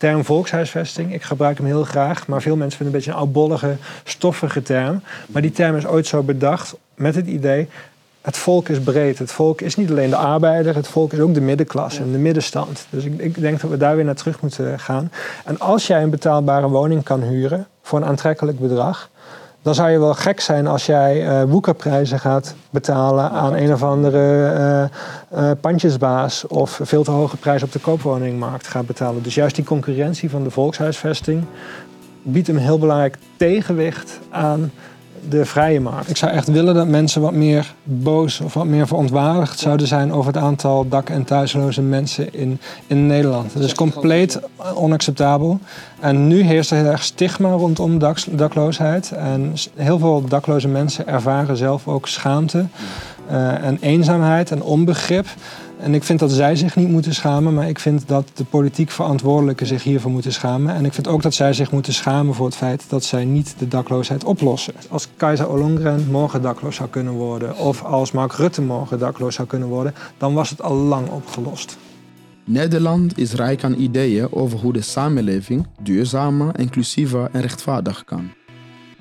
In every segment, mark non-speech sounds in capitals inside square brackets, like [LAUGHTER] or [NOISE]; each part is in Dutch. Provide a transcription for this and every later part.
term volkshuisvesting. Ik gebruik hem heel graag, maar veel mensen vinden het een beetje een oudbollige, stoffige term. Maar die term is ooit zo bedacht met het idee het volk is breed. Het volk is niet alleen de arbeider, het volk is ook de middenklasse en de middenstand. Dus ik, ik, denk dat we daar weer naar terug moeten gaan. En als jij een betaalbare woning kan huren voor een aantrekkelijk bedrag, dan zou je wel gek zijn als jij uh, woekerprijzen gaat betalen aan een of andere uh, uh, pandjesbaas of veel te hoge prijzen op de koopwoningmarkt gaat betalen. Dus juist die concurrentie van de volkshuisvesting biedt een heel belangrijk tegenwicht aan de vrije markt. Ik zou echt willen dat mensen wat meer boos of wat meer verontwaardigd zouden zijn over het aantal dak- en thuisloze mensen in, in Nederland. Dat is compleet onacceptabel. En nu heerst er heel erg stigma rondom dakloosheid. En heel veel dakloze mensen ervaren zelf ook schaamte uh, en eenzaamheid en onbegrip. En ik vind dat zij zich niet moeten schamen, maar ik vind dat de politiek verantwoordelijken zich hiervoor moeten schamen. En ik vind ook dat zij zich moeten schamen voor het feit dat zij niet de dakloosheid oplossen. Als Keizer Ollongren morgen dakloos zou kunnen worden, of als Mark Rutte morgen dakloos zou kunnen worden, dan was het al lang opgelost. Nederland is rijk aan ideeën over hoe de samenleving duurzamer, inclusiever en rechtvaardig kan.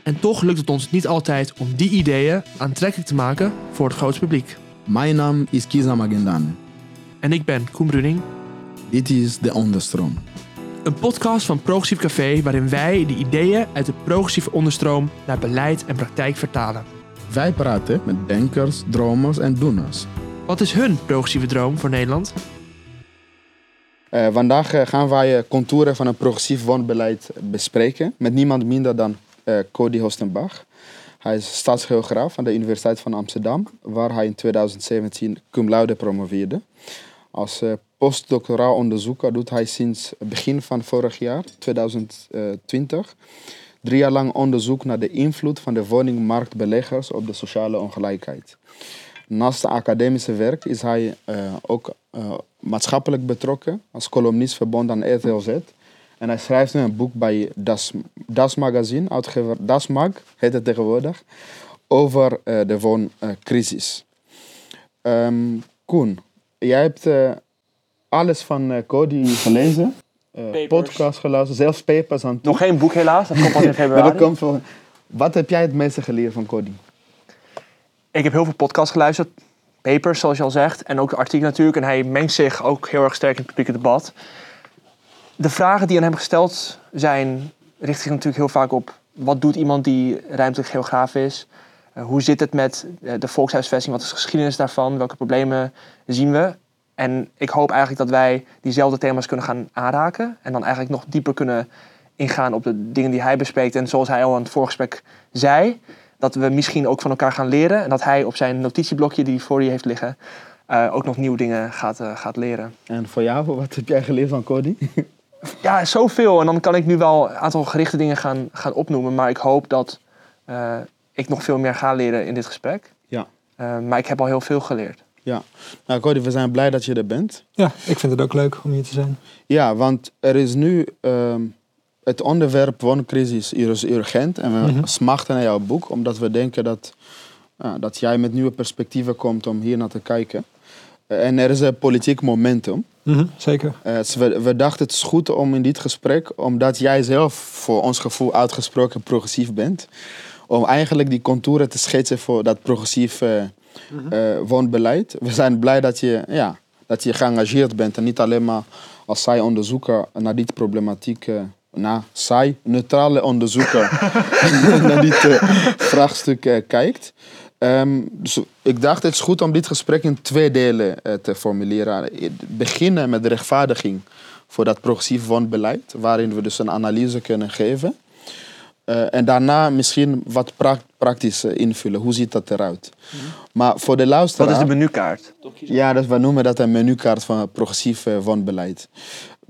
En toch lukt het ons niet altijd om die ideeën aantrekkelijk te maken voor het grootste publiek. Mijn naam is Kiza Magendan. En ik ben Koen Bruning. Dit is De Onderstroom. Een podcast van Progressief Café waarin wij de ideeën uit de progressieve onderstroom naar beleid en praktijk vertalen. Wij praten met denkers, dromers en doeners. Wat is hun progressieve droom voor Nederland? Uh, vandaag uh, gaan wij contouren van een progressief woonbeleid bespreken met niemand minder dan uh, Cody Hostenbach. Hij is staatsgeograaf aan de Universiteit van Amsterdam, waar hij in 2017 cum laude promoveerde. Als uh, postdoctoraal onderzoeker doet hij sinds begin van vorig jaar, 2020, drie jaar lang onderzoek naar de invloed van de woningmarktbeleggers op de sociale ongelijkheid. Naast het academische werk is hij uh, ook uh, maatschappelijk betrokken als columnist verbonden aan RTLZ. En hij schrijft nu een boek bij Das, das Magazine, uitgever Das Mag, heet het tegenwoordig, over de wooncrisis. Um, Koen, jij hebt uh, alles van uh, Cody gelezen. podcast geluisterd, zelfs papers aan Nog geen boek helaas, dat komt pas in [LAUGHS] februari. komt voor... Wat heb jij het meeste geleerd van Cody? Ik heb heel veel podcasts geluisterd, papers zoals je al zegt, en ook artikelen natuurlijk. En hij mengt zich ook heel erg sterk in het publieke debat. De vragen die aan hem gesteld zijn, richten zich natuurlijk heel vaak op... wat doet iemand die ruimtelijk geograaf is? Uh, hoe zit het met de volkshuisvesting? Wat is de geschiedenis daarvan? Welke problemen zien we? En ik hoop eigenlijk dat wij diezelfde thema's kunnen gaan aanraken. En dan eigenlijk nog dieper kunnen ingaan op de dingen die hij bespreekt. En zoals hij al in het voorgesprek zei, dat we misschien ook van elkaar gaan leren. En dat hij op zijn notitieblokje die voor je heeft liggen, uh, ook nog nieuwe dingen gaat, uh, gaat leren. En voor jou, wat heb jij geleerd van Cody? [LAUGHS] ja, zoveel. En dan kan ik nu wel een aantal gerichte dingen gaan, gaan opnoemen. Maar ik hoop dat uh, ik nog veel meer ga leren in dit gesprek. Ja. maar ik heb al heel veel geleerd. Ja, nou Cody, we zijn blij dat je er bent. Ja, ik vind het ook leuk om hier te zijn. Ja, want er is nu um, het onderwerp wooncrisis is urgent en we mm-hmm. smachten naar jouw boek, omdat we denken dat, uh, dat jij met nieuwe perspectieven komt om hier naar te kijken. Uh, en er is een politiek momentum. Mm-hmm, zeker. Uh, dus we, we, dachten het is goed om in dit gesprek, omdat jij zelf voor ons gevoel uitgesproken progressief bent, om eigenlijk die contouren te schetsen voor dat progressief uh, woonbeleid. We zijn blij dat je, ja, dat je geëngageerd bent en niet alleen maar als zij onderzoeker naar die problematiek, uh, naar zij neutrale onderzoeker naar dit uh, [LAUGHS] vraagstuk kijkt. Um, dus ik dacht het is goed om dit gesprek in twee delen te formuleren. Beginnen met de rechtvaardiging voor dat progressief woonbeleid, waarin we dus een analyse kunnen geven. Uh, en daarna misschien wat pra praktisch invullen. Hoe ziet dat eruit? Mm -hmm. Maar voor de luisteraar... Wat is de menukaart? Ja, dus we noemen dat een menukaart van progressief uh, woonbeleid.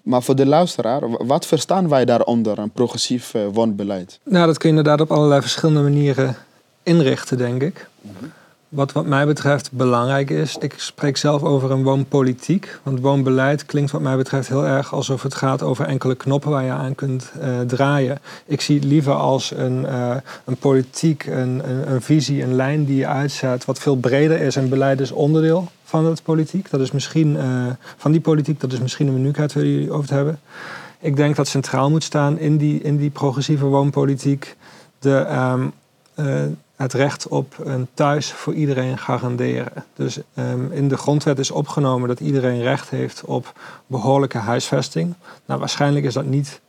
Maar voor de luisteraar, wat verstaan wij daaronder, een progressief uh, woonbeleid? Nou, dat kun je inderdaad op allerlei verschillende manieren inrichten, denk ik. Mm -hmm. Wat wat mij betreft belangrijk is, ik spreek zelf over een woonpolitiek. Want woonbeleid klinkt wat mij betreft heel erg alsof het gaat over enkele knoppen waar je aan kunt uh, draaien. Ik zie het liever als een, uh, een politiek, een, een, visie, een lijn die je uitzet wat veel breder is. En beleid is onderdeel van het politiek. Dat is misschien, uh, van die politiek, dat is misschien een menukaart waar jullie over te hebben. Ik denk dat centraal moet staan in die, in die progressieve woonpolitiek de, ehm, eh, het recht op een thuis voor iedereen garanderen. Dus ehm, in de grondwet is opgenomen dat iedereen recht heeft op behoorlijke huisvesting. Nou, waarschijnlijk is dat niet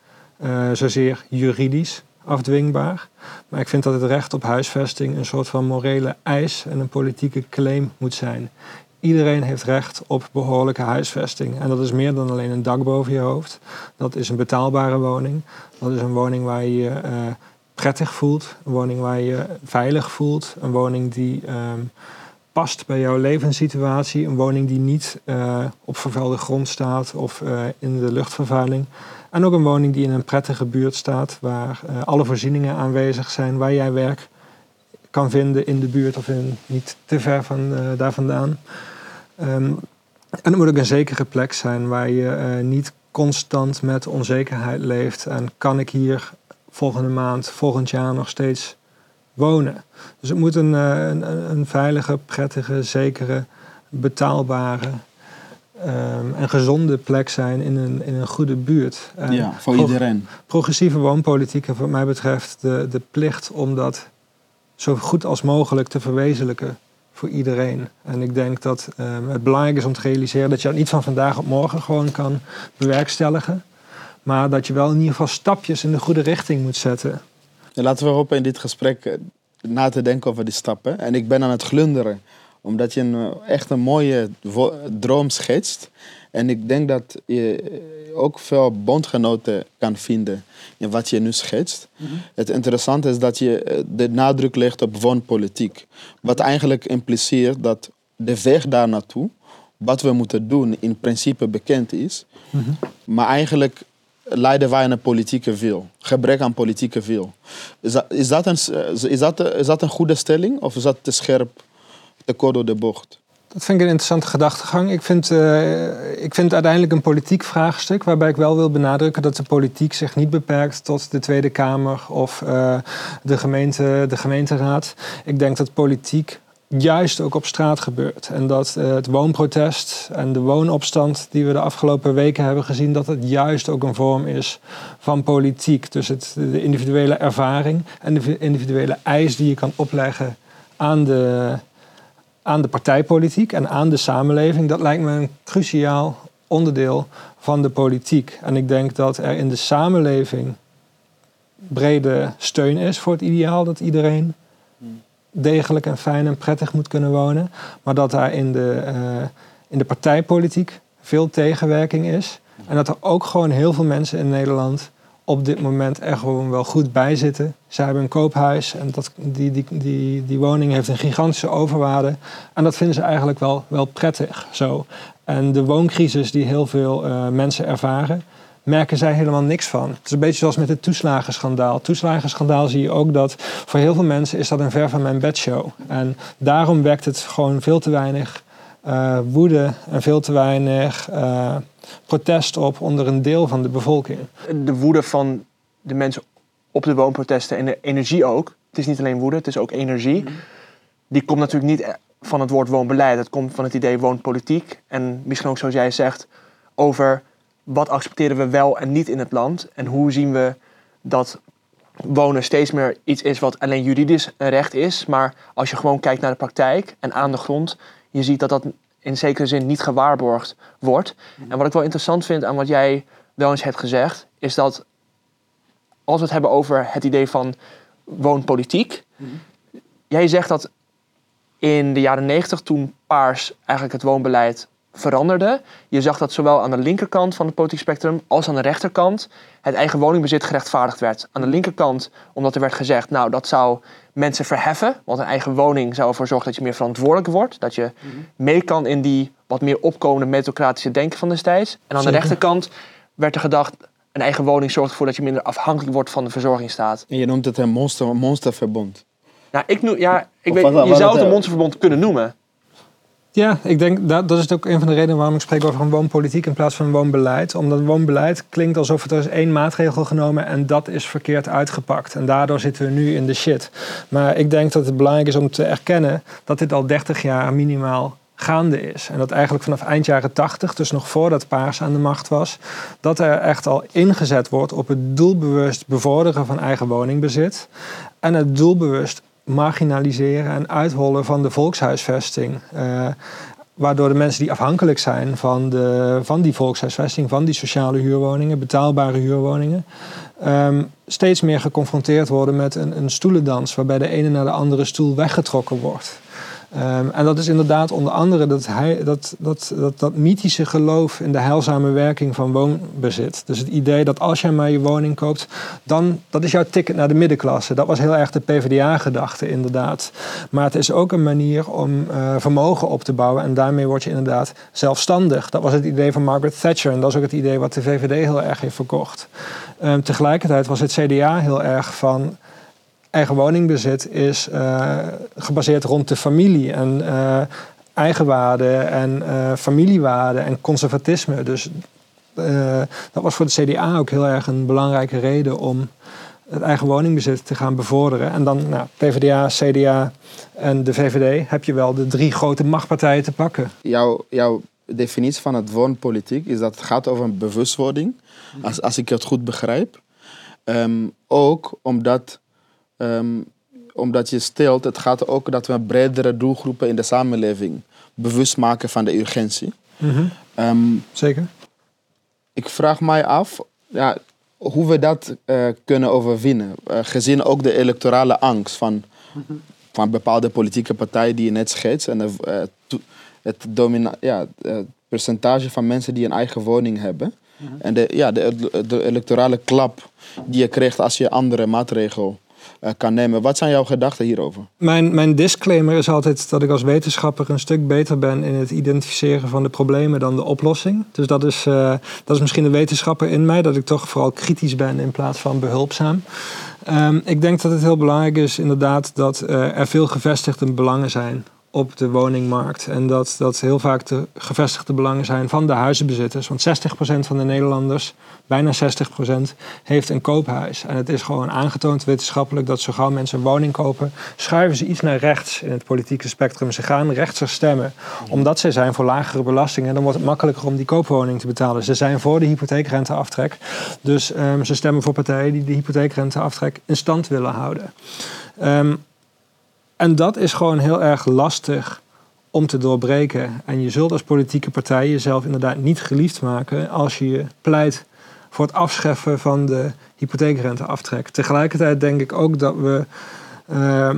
uh, zozeer juridisch afdwingbaar. Maar ik vind dat het recht op huisvesting een soort van morele eis en een politieke claim moet zijn. Iedereen heeft recht op behoorlijke huisvesting. En dat is meer dan alleen een dak boven je hoofd. Dat is een betaalbare woning. Dat is een woning waar je uh, prettig voelt. Een woning waar je veilig voelt. Een woning die um, past bij jouw levenssituatie. Een woning die niet uh, op vervuilde grond staat of uh, in de luchtvervuiling. En ook een woning die in een prettige buurt staat, waar uh, alle voorzieningen aanwezig zijn, waar jij werk kan vinden in de buurt of in, niet te ver van daar vandaan. Um, en het moet ook een zekere plek zijn waar je niet constant met onzekerheid leeft. En kan ik hier volgende maand, volgend jaar nog steeds wonen? Dus het moet een, een, een veilige, prettige, zekere, betaalbare um, een gezonde plek zijn in een, in een goede buurt. En ja, voor iedereen. Progressieve woonpolitiek heeft wat mij betreft de, de plicht om dat zo goed als mogelijk te verwezenlijken voor iedereen. En ik denk dat um, het belangrijk is om te realiseren dat je dat niet van vandaag op morgen gewoon kan bewerkstelligen. Maar dat je wel in ieder geval stapjes in de goede richting moet zetten. Ja, laten we hopen in dit gesprek na te denken over die stappen. En ik ben aan het glunderen omdat je een, echt een mooie droom schetst. En ik denk dat je ook veel bondgenoten kan vinden in wat je nu schetst. Mm -hmm. Het interessante is dat je de nadruk legt op woonpolitiek. Wat eigenlijk impliceert dat de weg daar naartoe, wat we moeten doen, in principe bekend is. Mm -hmm. Maar eigenlijk leiden wij een politieke wil. Gebrek aan politieke wil. Is dat, is dat, een, is dat, is dat een goede stelling of is dat te scherp? te kort door de bocht. Dat vind ik een interessante gedachtegang. Ik vind, uh, ik vind het uiteindelijk een politiek vraagstuk, waarbij ik wel wil benadrukken dat de politiek zich niet beperkt tot de Tweede Kamer of uh, de, gemeente, de gemeenteraad. Ik denk dat politiek juist ook op straat gebeurt. En dat uh, het woonprotest en de woonopstand die we de afgelopen weken hebben gezien, dat het juist ook een vorm is van politiek. Dus het, de individuele ervaring en de individuele eis die je kan opleggen aan de aan de partijpolitiek en aan de samenleving, dat lijkt me een cruciaal onderdeel van de politiek. En ik denk dat er in de samenleving brede steun is voor het ideaal dat iedereen degelijk en fijn en prettig moet kunnen wonen. Maar dat daar in de, uh, in de partijpolitiek veel tegenwerking is. En dat er ook gewoon heel veel mensen in Nederland op dit moment er gewoon wel goed bij zitten. Ze hebben een koophuis en dat, die, die, die, die woning heeft een gigantische overwaarde. En dat vinden ze eigenlijk wel, wel prettig zo. En de wooncrisis die heel veel uh, mensen ervaren, merken zij helemaal niks van. Het is een beetje zoals met het toeslagenschandaal. Toeslagenschandaal zie je ook dat voor heel veel mensen is dat een ver van mijn bedshow. En daarom wekt het gewoon veel te weinig uh, woede en veel te weinig uh, protest op onder een deel van de bevolking. De woede van de mensen op de woonprotesten en de energie ook. Het is niet alleen woede, het is ook energie. Mm. Die komt natuurlijk niet van het woord woonbeleid. Het komt van het idee woonpolitiek. En misschien ook zoals jij zegt over wat accepteren we wel en niet in het land. En hoe zien we dat wonen steeds meer iets is wat alleen juridisch een recht is. Maar als je gewoon kijkt naar de praktijk en aan de grond je ziet dat dat in zekere zin niet gewaarborgd wordt. En wat ik wel interessant vind aan wat jij wel eens hebt gezegd, is dat als we het hebben over het idee van woonpolitiek, mm-hmm. jij zegt dat in de jaren negentig, toen Paars eigenlijk het woonbeleid veranderde, je zag dat zowel aan de linkerkant van het politiek spectrum als aan de rechterkant het eigen woningbezit gerechtvaardigd werd. Aan de linkerkant omdat er werd gezegd, nou dat zou mensen verheffen. Want een eigen woning zou ervoor zorgen dat je meer verantwoordelijk wordt. Dat je mm -hmm. mee kan in die wat meer opkomende meritocratische denken van destijds. En aan Zeker. de rechterkant werd er gedacht, een eigen woning zorgt ervoor dat je minder afhankelijk wordt van de verzorgingsstaat. En je noemt het een monster, monsterverbond. Nou, ik noem, ja, ik weet, je zou het een monsterverbond kunnen noemen. Ja, ik denk dat, dat is ook een van de redenen waarom ik spreek over een woonpolitiek in plaats van een woonbeleid. Omdat woonbeleid klinkt alsof er is één maatregel genomen en dat is verkeerd uitgepakt. En daardoor zitten we nu in de shit. Maar ik denk dat het belangrijk is om te erkennen dat dit al 30 jaar minimaal gaande is. En dat eigenlijk vanaf eind jaren 80, dus nog voordat Paars aan de macht was, dat er echt al ingezet wordt op het doelbewust bevorderen van eigen woningbezit en het doelbewust marginaliseren en uithollen van de volkshuisvesting. Uh, waardoor de mensen die afhankelijk zijn van, de, van die volkshuisvesting, van die sociale huurwoningen, betaalbare huurwoningen, um, steeds meer geconfronteerd worden met een, een stoelendans waarbij de ene naar de andere stoel weggetrokken wordt. Ehm, en dat is inderdaad onder andere dat, hij, dat, dat, dat, dat mythische geloof in de heilzame werking van woonbezit. Dus het idee dat als jij maar je woning koopt, dan dat is jouw ticket naar de middenklasse. Dat was heel erg de PvdA-gedachte inderdaad. Maar het is ook een manier om uh, vermogen op te bouwen en daarmee word je inderdaad zelfstandig. Dat was het idee van Margaret Thatcher en dat is ook het idee wat de VVD heel erg heeft verkocht. Um, tegelijkertijd was het CDA heel erg van eigen woningbezit is uh, gebaseerd rond de familie en uh, eigenwaarde en uh, familiewaarde en conservatisme. Dus dat was voor de CDA ook heel erg een belangrijke reden om het eigen woningbezit te gaan bevorderen. En dan nou, PvdA, CDA en de VVD heb je wel de drie grote machtpartijen te pakken. Jouw, jouw definitie van het woonpolitiek is dat het gaat over bewustwording, als, als ik het goed begrijp. Um, ook omdat Um, omdat je stelt, het gaat ook dat we bredere doelgroepen in de samenleving bewust maken van de urgentie. Mm -hmm. um, Zeker. Ik vraag mij af ja, hoe we dat uh, kunnen overwinnen. Uh, gezien ook de electorale angst van, mm -hmm. van bepaalde politieke partijen die je net schetst. En de, uh, het, ja, het percentage van mensen die een eigen woning hebben. Mm -hmm. En de, ja, de, de electorale klap die je krijgt als je andere maatregel kan nemen. Wat zijn jouw gedachten hierover? Mijn, mijn disclaimer is altijd dat ik als wetenschapper een stuk beter ben in het identificeren van de problemen dan de oplossing. Dus dat is, uh, dat is misschien de wetenschapper in mij, dat ik toch vooral kritisch ben in plaats van behulpzaam. Um, ik denk dat het heel belangrijk is inderdaad dat uh, er veel gevestigde belangen zijn op de woningmarkt. En dat dat heel vaak de gevestigde belangen zijn van de huizenbezitters. Want 60% van de Nederlanders, bijna 60%, heeft een koophuis. En het is gewoon aangetoond wetenschappelijk dat zo gauw mensen een woning kopen, schuiven ze iets naar rechts in het politieke spectrum. Ze gaan rechtser stemmen, omdat ze zijn voor lagere belastingen. Dan wordt het makkelijker om die koopwoning te betalen. Ze zijn voor de hypotheekrenteaftrek. Dus um, ze stemmen voor partijen die de hypotheekrenteaftrek in stand willen houden. Um, en dat is gewoon heel erg lastig om te doorbreken. En je zult als politieke partij jezelf inderdaad niet geliefd maken als je pleit voor het afscheffen van de hypotheekrenteaftrek. Tegelijkertijd denk ik ook dat we uh,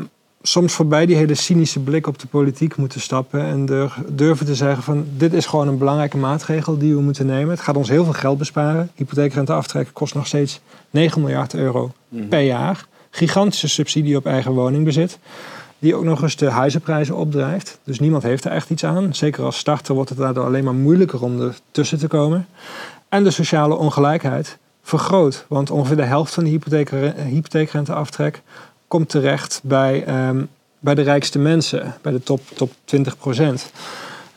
soms voorbij die hele cynische blik op de politiek moeten stappen en durven te zeggen van dit is gewoon een belangrijke maatregel die we moeten nemen. Het gaat ons heel veel geld besparen. Hypotheekrenteaftrek kost nog steeds 9 miljard euro mm. per jaar. Gigantische subsidie op eigen woningbezit die ook nog eens de huizenprijzen opdrijft. Dus niemand heeft er echt iets aan. Zeker als starter wordt het daardoor alleen maar moeilijker om er tussen te komen. En de sociale ongelijkheid vergroot. Want ongeveer de helft van de hypotheekrenteaftrek komt terecht bij, um, bij de rijkste mensen, bij de top, top 20 procent.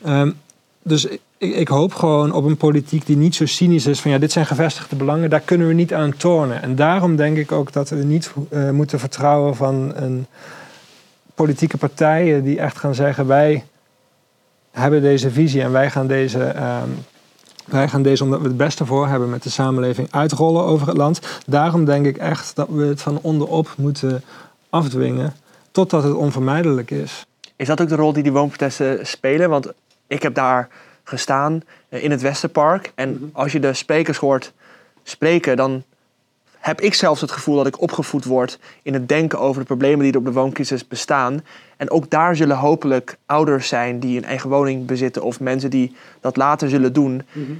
Um, dus ik, hoop gewoon op een politiek die niet zo cynisch is van ja, dit zijn gevestigde belangen, daar kunnen we niet aan tornen. En daarom denk ik ook dat we niet uh, moeten vertrouwen van een politieke partijen die echt gaan zeggen: wij hebben deze visie en wij gaan deze. Um, wij gaan deze, omdat we het beste voor hebben met de samenleving, uitrollen over het land. Daarom denk ik echt dat we het van onderop moeten afdwingen totdat het onvermijdelijk is. Is dat ook de rol die die woonprotesten spelen? Want ik heb daar gestaan eh, in het Westerpark. En mhm. als je de sprekers hoort spreken, dan heb ik zelfs het gevoel dat ik opgevoed word in het denken over de problemen die er op de wooncrisis bestaan. En ook daar zullen hopelijk ouders zijn die een eigen woning bezitten of mensen die dat later zullen doen. Mhm.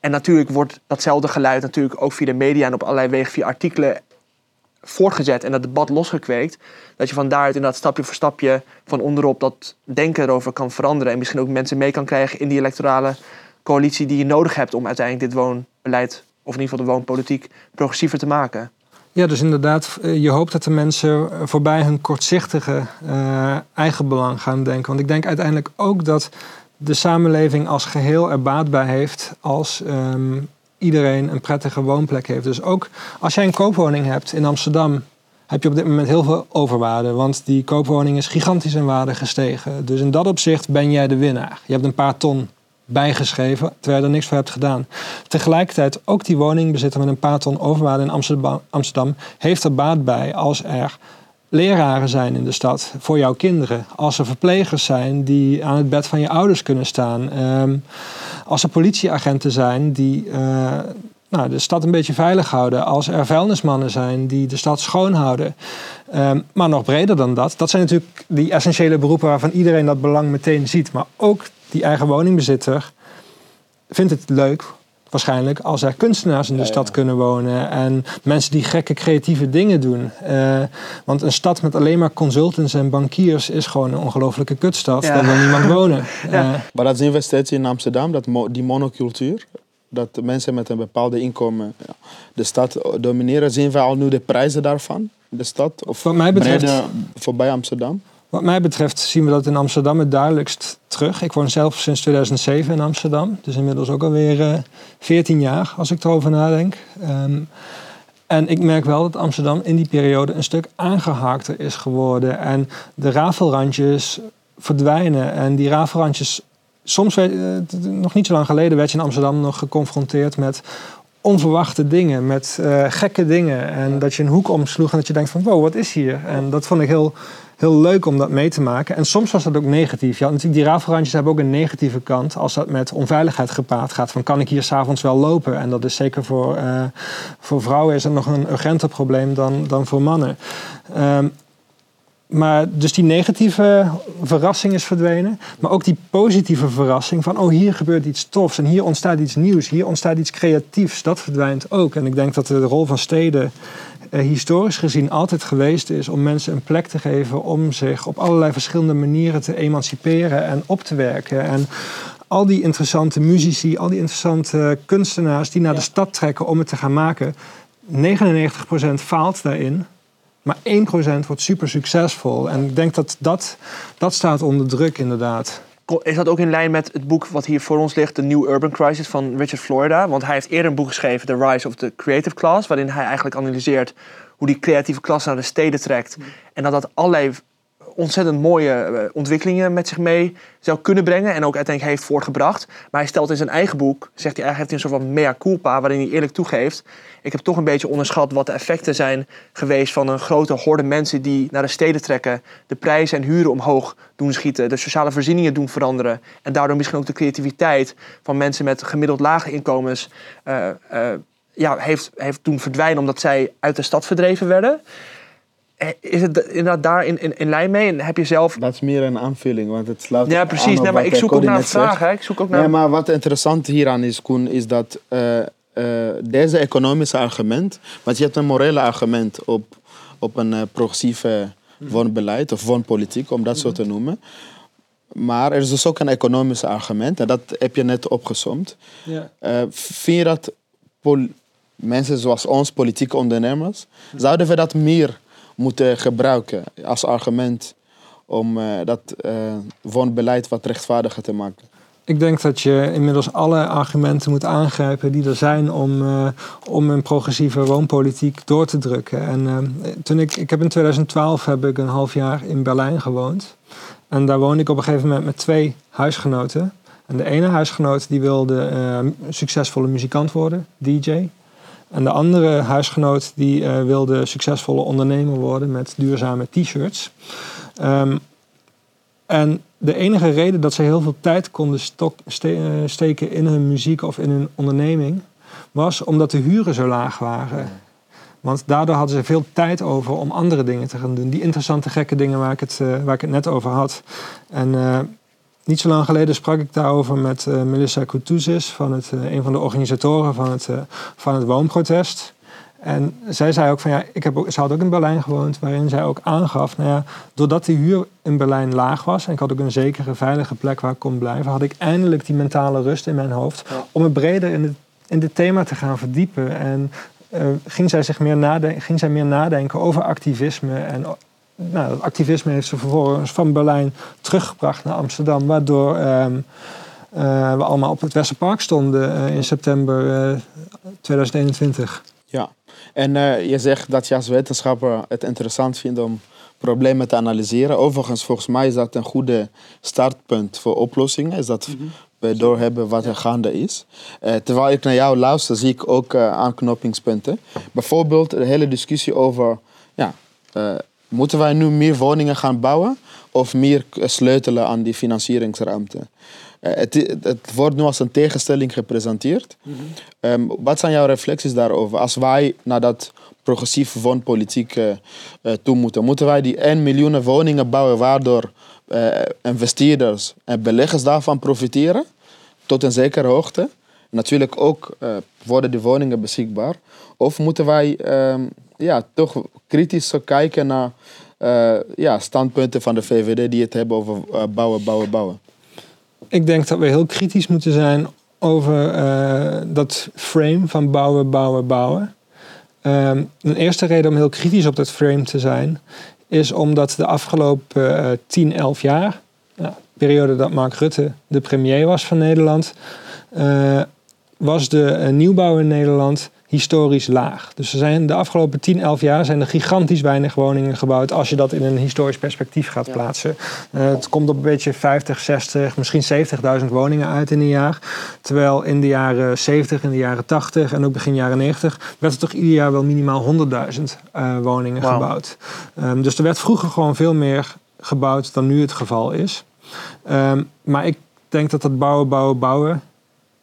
En natuurlijk wordt datzelfde geluid natuurlijk ook via de media en op allerlei wegen via artikelen voortgezet en dat debat losgekweekt. Dat je van daaruit inderdaad stapje voor stapje van onderop dat denken erover kan veranderen. En misschien ook mensen mee kan krijgen in die electorale coalitie die je nodig hebt om uiteindelijk dit woonbeleid of in ieder geval de woonpolitiek, progressiever te maken. Ja, dus inderdaad, eh, je hoopt dat de mensen voorbij hun kortzichtige uh, eigen belang gaan denken. Want ik denk uiteindelijk ook dat de samenleving als geheel er baat bij heeft als um, iedereen een prettige woonplek heeft. Dus ook als jij een koopwoning hebt in Amsterdam, heb je op dit moment heel veel overwaarde. Want die koopwoning is gigantisch in waarde gestegen. Dus in dat opzicht ben jij de winnaar. Je hebt een paar ton bijgeschreven, terwijl je er niks voor hebt gedaan. Tegelijkertijd, ook die woningbezitter met een paar ton overwaarde in Amsterdam, heeft er baat bij als er leraren zijn in de stad voor jouw kinderen. Als er verplegers zijn die aan het bed van je ouders kunnen staan. Ehm, als er politieagenten zijn die uh, nou, de stad een beetje veilig houden. Als er vuilnismannen zijn die de stad schoonhouden. Um, maar nog breder dan dat. Dat zijn natuurlijk die essentiële beroepen waarvan iedereen dat belang meteen ziet. Maar ook die eigen woningbezitter vindt het leuk waarschijnlijk als er kunstenaars in de stad kunnen wonen en mensen die gekke creatieve dingen doen. Uh, want een stad met alleen maar consultants en bankiers is gewoon een ongelofelijke kutstad. Daar wil niemand wonen. [LAUGHS] Uh, maar dat zien we steeds in Amsterdam, dat mo die monocultuur. Dat mensen met een bepaalde inkomen ja, de stad domineren. Zien we al nu de prijzen daarvan? De stad? Of Wat mij betreft, voorbij Amsterdam? Wat mij betreft zien we dat in Amsterdam het duidelijkst terug. Ik woon zelf sinds 2007 in Amsterdam. Dus inmiddels ook alweer uh, 14 jaar als ik erover nadenk. Um, en ik merk wel dat Amsterdam in die periode een stuk aangehaakter is geworden. En de rafelrandjes verdwijnen. En die rafelrandjes... Soms, uh, nog niet zo lang geleden, werd je in Amsterdam nog geconfronteerd met onverwachte dingen, met uh, gekke dingen. En dat je een hoek omsloeg en dat je denkt van wow, wat is hier? En dat vond ik heel heel leuk om dat mee te maken. En soms was dat ook negatief. Ja, natuurlijk, die rafelrandjes hebben ook een negatieve kant. Als dat met onveiligheid gepaard gaat. Van kan ik hier s'avonds wel lopen? En dat is zeker voor, uh, voor vrouwen is dat nog een urgenter probleem dan, dan voor mannen. Um, maar dus die negatieve verrassing is verdwenen. Maar ook die positieve verrassing van, oh hier gebeurt iets tofs en hier ontstaat iets nieuws, hier ontstaat iets creatiefs. Dat verdwijnt ook. En ik denk dat de rol van steden eh, historisch gezien altijd geweest is om mensen een plek te geven om zich op allerlei verschillende manieren te emanciperen en op te werken. En al die interessante muzici, al die interessante kunstenaars die naar de stad trekken om het te gaan maken, 99% faalt daarin. Maar 1% wordt super succesvol. En ik denk dat, dat dat staat onder druk inderdaad. Is dat ook in lijn met het boek wat hier voor ons ligt, The New Urban Crisis van Richard Florida? Want hij heeft eerder een boek geschreven, The Rise of the Creative Class, waarin hij eigenlijk analyseert hoe die creatieve klasse naar de steden trekt. En dat dat allerlei ontzettend mooie eh, ontwikkelingen met zich mee zou kunnen brengen en ook uiteindelijk heeft voortgebracht. Maar hij stelt in zijn eigen boek, zegt hij eigenlijk heeft hij een soort van mea culpa, waarin hij eerlijk toegeeft, ik heb toch een beetje onderschat wat de effecten zijn geweest van een grote horde mensen die naar de steden trekken, de prijzen en huren omhoog doen schieten, de sociale voorzieningen doen veranderen en daardoor misschien ook de creativiteit van mensen met gemiddeld lage inkomens uh, uh, ja, heeft, heeft doen verdwijnen omdat zij uit de stad verdreven werden. Is het inderdaad daar in, in, in lijn mee? En heb je zelf... Dat is meer een aanvulling, want het slaat Ja, precies. Nee, maar ik zoek ook naar een vraag. Hè. Ik zoek ook naar... Nee, maar wat interessant hieraan is, Koen, is dat uh, uh, deze economische argument... Want je hebt een morele argument op, op een uh, progressieve woonbeleid of woonpolitiek, om dat zo te noemen. Maar er is dus ook een economisch argument en dat heb je net opgezomd. Ja. vind je dat mensen zoals ons, politieke ondernemers, zouden we dat meer moeten gebruiken als argument om uh, dat uh, woonbeleid wat rechtvaardiger te maken? Ik denk dat je inmiddels alle argumenten moet aangrijpen die er zijn om, uh, om een progressieve woonpolitiek door te drukken. En toen ik, ik heb in 2012 heb ik een half jaar in Berlijn gewoond. En daar woonde ik op een gegeven moment met twee huisgenoten. En de ene huisgenoot die wilde succesvolle muzikant worden, DJ. En de andere huisgenoot die uh, wilde succesvolle ondernemer worden met duurzame t-shirts. Um, en de enige reden dat ze heel veel tijd konden uh, steken in hun muziek of in hun onderneming, was omdat de huren zo laag waren. Want daardoor hadden ze veel tijd over om andere dingen te gaan doen. Die interessante gekke dingen waar ik het, uh, waar ik het net over had. En niet zo lang geleden sprak ik daarover met uh, Melissa Koutousis, van het, uh, een van de organisatoren van het, uh, van het woonprotest. En zij zei ook van ja, ik heb ook, ze had ook in Berlijn gewoond, waarin zij ook aangaf, nou ja, doordat de huur in Berlijn laag was en ik had ook een zekere veilige plek waar ik kon blijven, had ik eindelijk die mentale rust in mijn hoofd ja. om me breder in, het, in dit thema te gaan verdiepen. En ging, zij zich meer nadenken, ging zij meer nadenken over activisme en nou, dat activisme heeft ze vervolgens van Berlijn teruggebracht naar Amsterdam, waardoor um, uh, we allemaal op het Westerpark stonden uh, in september uh, 2021. Ja, En eh, je zegt dat je als wetenschapper het interessant vindt om problemen te analyseren. Overigens, volgens mij is dat een goede startpunt voor oplossingen. Is dat we doorhebben wat er gaande is. Eh, terwijl ik naar jou luister, zie ik ook eh, aanknopingspunten. Bijvoorbeeld de hele discussie over... Ja, eh, moeten wij nu meer woningen gaan bouwen of meer sleutelen aan die financieringsruimte? Eh, het, wordt nu als een tegenstelling gepresenteerd. Ehm, wat zijn jouw reflecties daarover? Als wij naar dat progressief woonpolitiek eh, eh, toe moeten, moeten wij die 1 miljoen woningen bouwen waardoor investeerders en beleggers daarvan profiteren? Tot een zekere hoogte. Natuurlijk ook worden die woningen beschikbaar. Of moeten wij ehm, ja, toch kritisch kijken naar eh, ja, standpunten van de VVD die het hebben over eh, bouwen, bouwen, bouwen? Ik denk dat we heel kritisch moeten zijn over eh, dat frame van bouwen, bouwen, bouwen. Ehm, een eerste reden om heel kritisch op dat frame te zijn, is omdat de afgelopen eh 10, 11 jaar, nou, periode dat Mark Rutte de premier was van Nederland, was de nieuwbouw in Nederland historisch laag. Dus er zijn de afgelopen 10, 11 jaar zijn er gigantisch weinig woningen gebouwd als je dat in een historisch perspectief gaat Ja. plaatsen. Eh, het komt op een beetje 50, 60, misschien 70.000 woningen uit in een jaar. Terwijl in de jaren 70, in de jaren 80 en ook begin jaren 90 werd er toch ieder jaar wel minimaal 100.000 eh, woningen gebouwd. Ehm, dus er werd vroeger gewoon veel meer gebouwd dan nu het geval is. Ehm, maar ik denk dat dat bouwen, bouwen, bouwen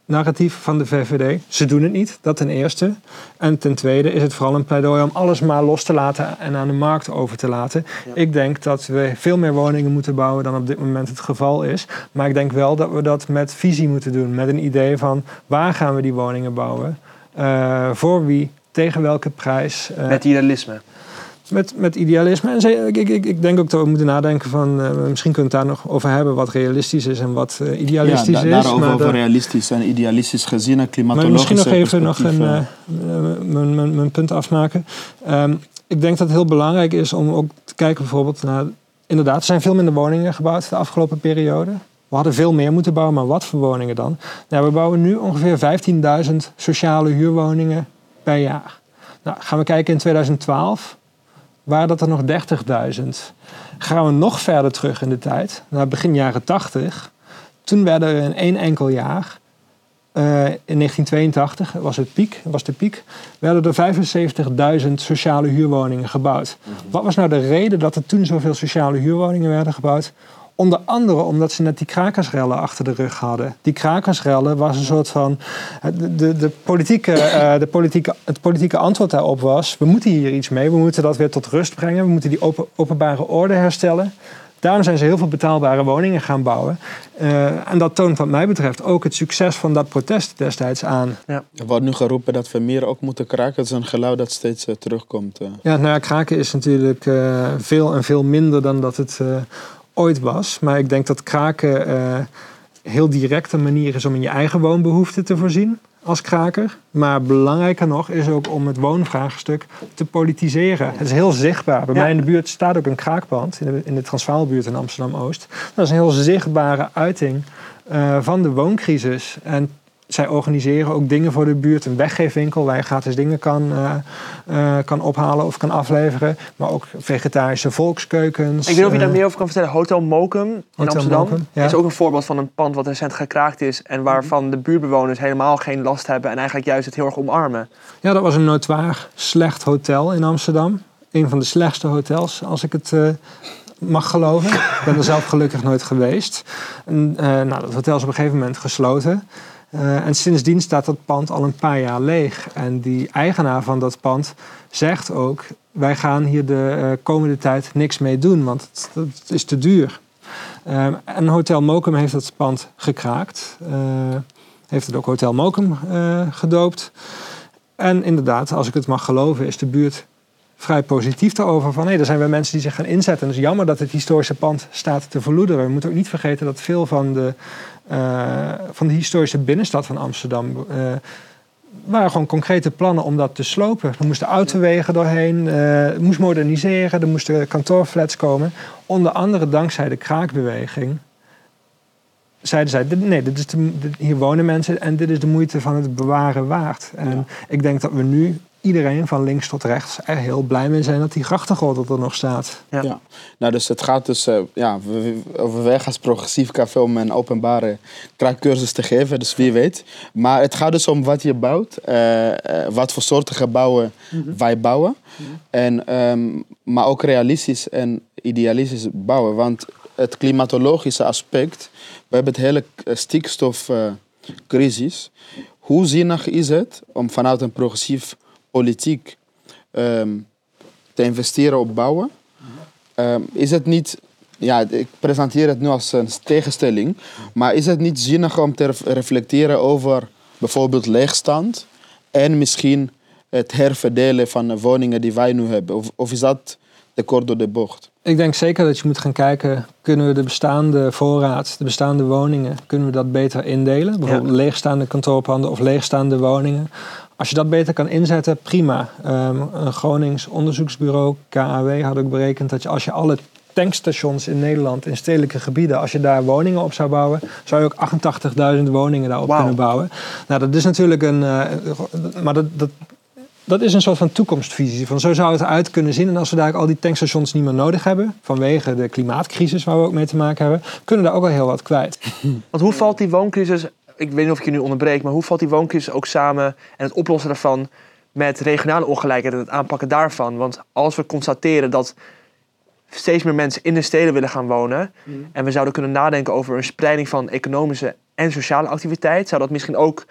narratief van de VVD. Ze doen het niet, dat ten eerste. En ten tweede is het vooral een pleidooi om alles maar los te laten en aan de markt over te laten. Ja. Ik denk dat we veel meer woningen moeten bouwen dan op dit moment het geval is. Maar ik denk wel dat we dat met visie moeten doen. Met een idee van waar gaan we die woningen bouwen? Eh, voor wie? Tegen welke prijs? Eh, Met idealisme. Met, met idealisme. En ze- ik, ik, ik- denk ook dat we moeten nadenken van... eh, misschien kunnen we het daar nog over hebben... wat realistisch is en wat eh, idealistisch ja, da- is. daarover maar over realistisch en idealistisch gezien en maar klimatologische misschien nog even nog een, eh, mijn, mijn, mijn punt afmaken. Ehm, ik denk dat het heel belangrijk is om ook te kijken bijvoorbeeld naar... Inderdaad, er zijn veel minder woningen gebouwd de afgelopen periode. We hadden veel meer moeten bouwen, maar wat voor woningen dan? Nou, we bouwen nu ongeveer 15.000 sociale huurwoningen per jaar. Nou, gaan we kijken in 2012, waren dat er nog 30.000. Gaan we nog verder terug in de tijd, naar begin jaren 80. Toen werden er in één enkel jaar eh, in 1982 was het piek, was de piek, werden er 75.000 sociale huurwoningen gebouwd. Wat was nou de reden dat er toen zoveel sociale huurwoningen werden gebouwd? Onder andere omdat ze net die krakersrellen achter de rug hadden. Die krakersrellen was een soort van. De, de, de politieke, eh, de politieke, het politieke antwoord daarop was: we moeten hier iets mee. We moeten dat weer tot rust brengen. We moeten die open, openbare orde herstellen. Daarom zijn ze heel veel betaalbare woningen gaan bouwen. Eh, en dat toont, wat mij betreft, ook het succes van dat protest destijds aan. Er wordt nu geroepen dat we meer ook moeten kraken. Dat is een geluid dat steeds eh, terugkomt. eh. Ja, nou ja, kraken is natuurlijk eh, veel en veel minder dan dat het eh, ooit was. Maar ik denk dat kraken eh heel directe manier is om in je eigen woonbehoeften te voorzien als kraker. Maar belangrijker nog is ook om het woonvraagstuk te politiseren. Het is heel zichtbaar. Bij Ja. mij in de buurt staat ook een kraakpand in de, in de Transvaalbuurt in Amsterdam-Oost. Dat is een heel zichtbare uiting eh, van de wooncrisis. En zij organiseren ook dingen voor de buurt. Een weggeefwinkel waar je gratis dingen kan, eh, eh, kan ophalen of kan afleveren. Maar ook vegetarische volkskeukens. Ik weet niet of je daar eh, meer over kan vertellen. Hotel Mokum in Hotel Amsterdam Mokum, ja. is ook een voorbeeld van een pand wat recent gekraakt is. En waarvan de buurtbewoners helemaal geen last hebben. En eigenlijk juist het heel erg omarmen. Ja, dat was een notoire slecht hotel in Amsterdam. Een van de slechtste hotels, als ik het mag geloven. Ik ben er zelf gelukkig nooit geweest. En, nou, dat hotel is op een gegeven moment gesloten. Eh, en sindsdien staat dat pand al een paar jaar leeg. En die eigenaar van dat pand zegt ook... wij gaan hier de eh, komende tijd niks mee doen, want het, is te duur. Ehm, en Hotel Mokum heeft dat pand gekraakt. Eh, heeft het ook Hotel Mokum gedoopt. En inderdaad, als ik het mag geloven, is de buurt vrij positief daarover. Van nee, er zijn weer mensen die zich gaan inzetten. En het is jammer dat het historische pand staat te verloederen. We moeten ook niet vergeten dat veel van de, van de historische binnenstad van Amsterdam. eh, waren gewoon concrete plannen om dat te slopen. Er moesten autowegen doorheen, eh, het moest moderniseren, er moesten kantoorflats komen. Onder andere dankzij de kraakbeweging zeiden zij, nee, dit is de, dit- hier wonen mensen en dit is de moeite van het bewaren waard. En Ja. ik denk dat we nu iedereen van links tot rechts er heel blij mee zijn dat die grachtengordel er nog staat. Ja. Ja. Nou, dus het gaat dus, eh, ja, we, we overwegen als progressief café om een openbare kraakcursus te geven, dus wie weet. Maar het gaat dus om wat je bouwt, eh, eh, wat voor soorten gebouwen wij bouwen. En, ehm, maar ook realistisch en idealistisch bouwen, want het klimatologische aspect, we hebben het hele eh, stikstofcrisis. Hoe zinnig is het om vanuit een progressief politiek ehm, te investeren op bouwen? Ehm, is het niet, ja, ik presenteer het nu als een tegenstelling, maar is het niet zinnig om te ref- reflecteren over bijvoorbeeld leegstand en misschien het herverdelen van de woningen die wij nu hebben? Of, of is dat te kort door de bocht? Ik denk zeker dat je moet gaan kijken, kunnen we de bestaande voorraad, de bestaande woningen, kunnen we dat beter indelen? Bijvoorbeeld leegstaande kantoorpanden of leegstaande woningen. Als je dat beter kan inzetten, prima. Ehm, een Gronings onderzoeksbureau, KAW, had ook berekend dat je als je alle tankstations in Nederland, in stedelijke gebieden, als je daar woningen op zou bouwen, zou je ook 88.000 woningen daarop kunnen bouwen. Nou, dat is natuurlijk een. eh, maar dat, dat, dat is een soort van toekomstvisie. Van zo zou het eruit kunnen zien. En als we daar al die tankstations niet meer nodig hebben, vanwege de klimaatcrisis waar we ook mee te maken hebben, kunnen we daar ook wel heel wat kwijt. Want hoe valt die wooncrisis, ik weet niet of ik je nu onderbreek, maar hoe valt die wooncrisis ook samen en het oplossen daarvan met regionale ongelijkheid en het aanpakken daarvan? Want als we constateren dat steeds meer mensen in de steden willen gaan wonen en we zouden kunnen nadenken over een spreiding van economische en sociale activiteit, zou dat misschien ook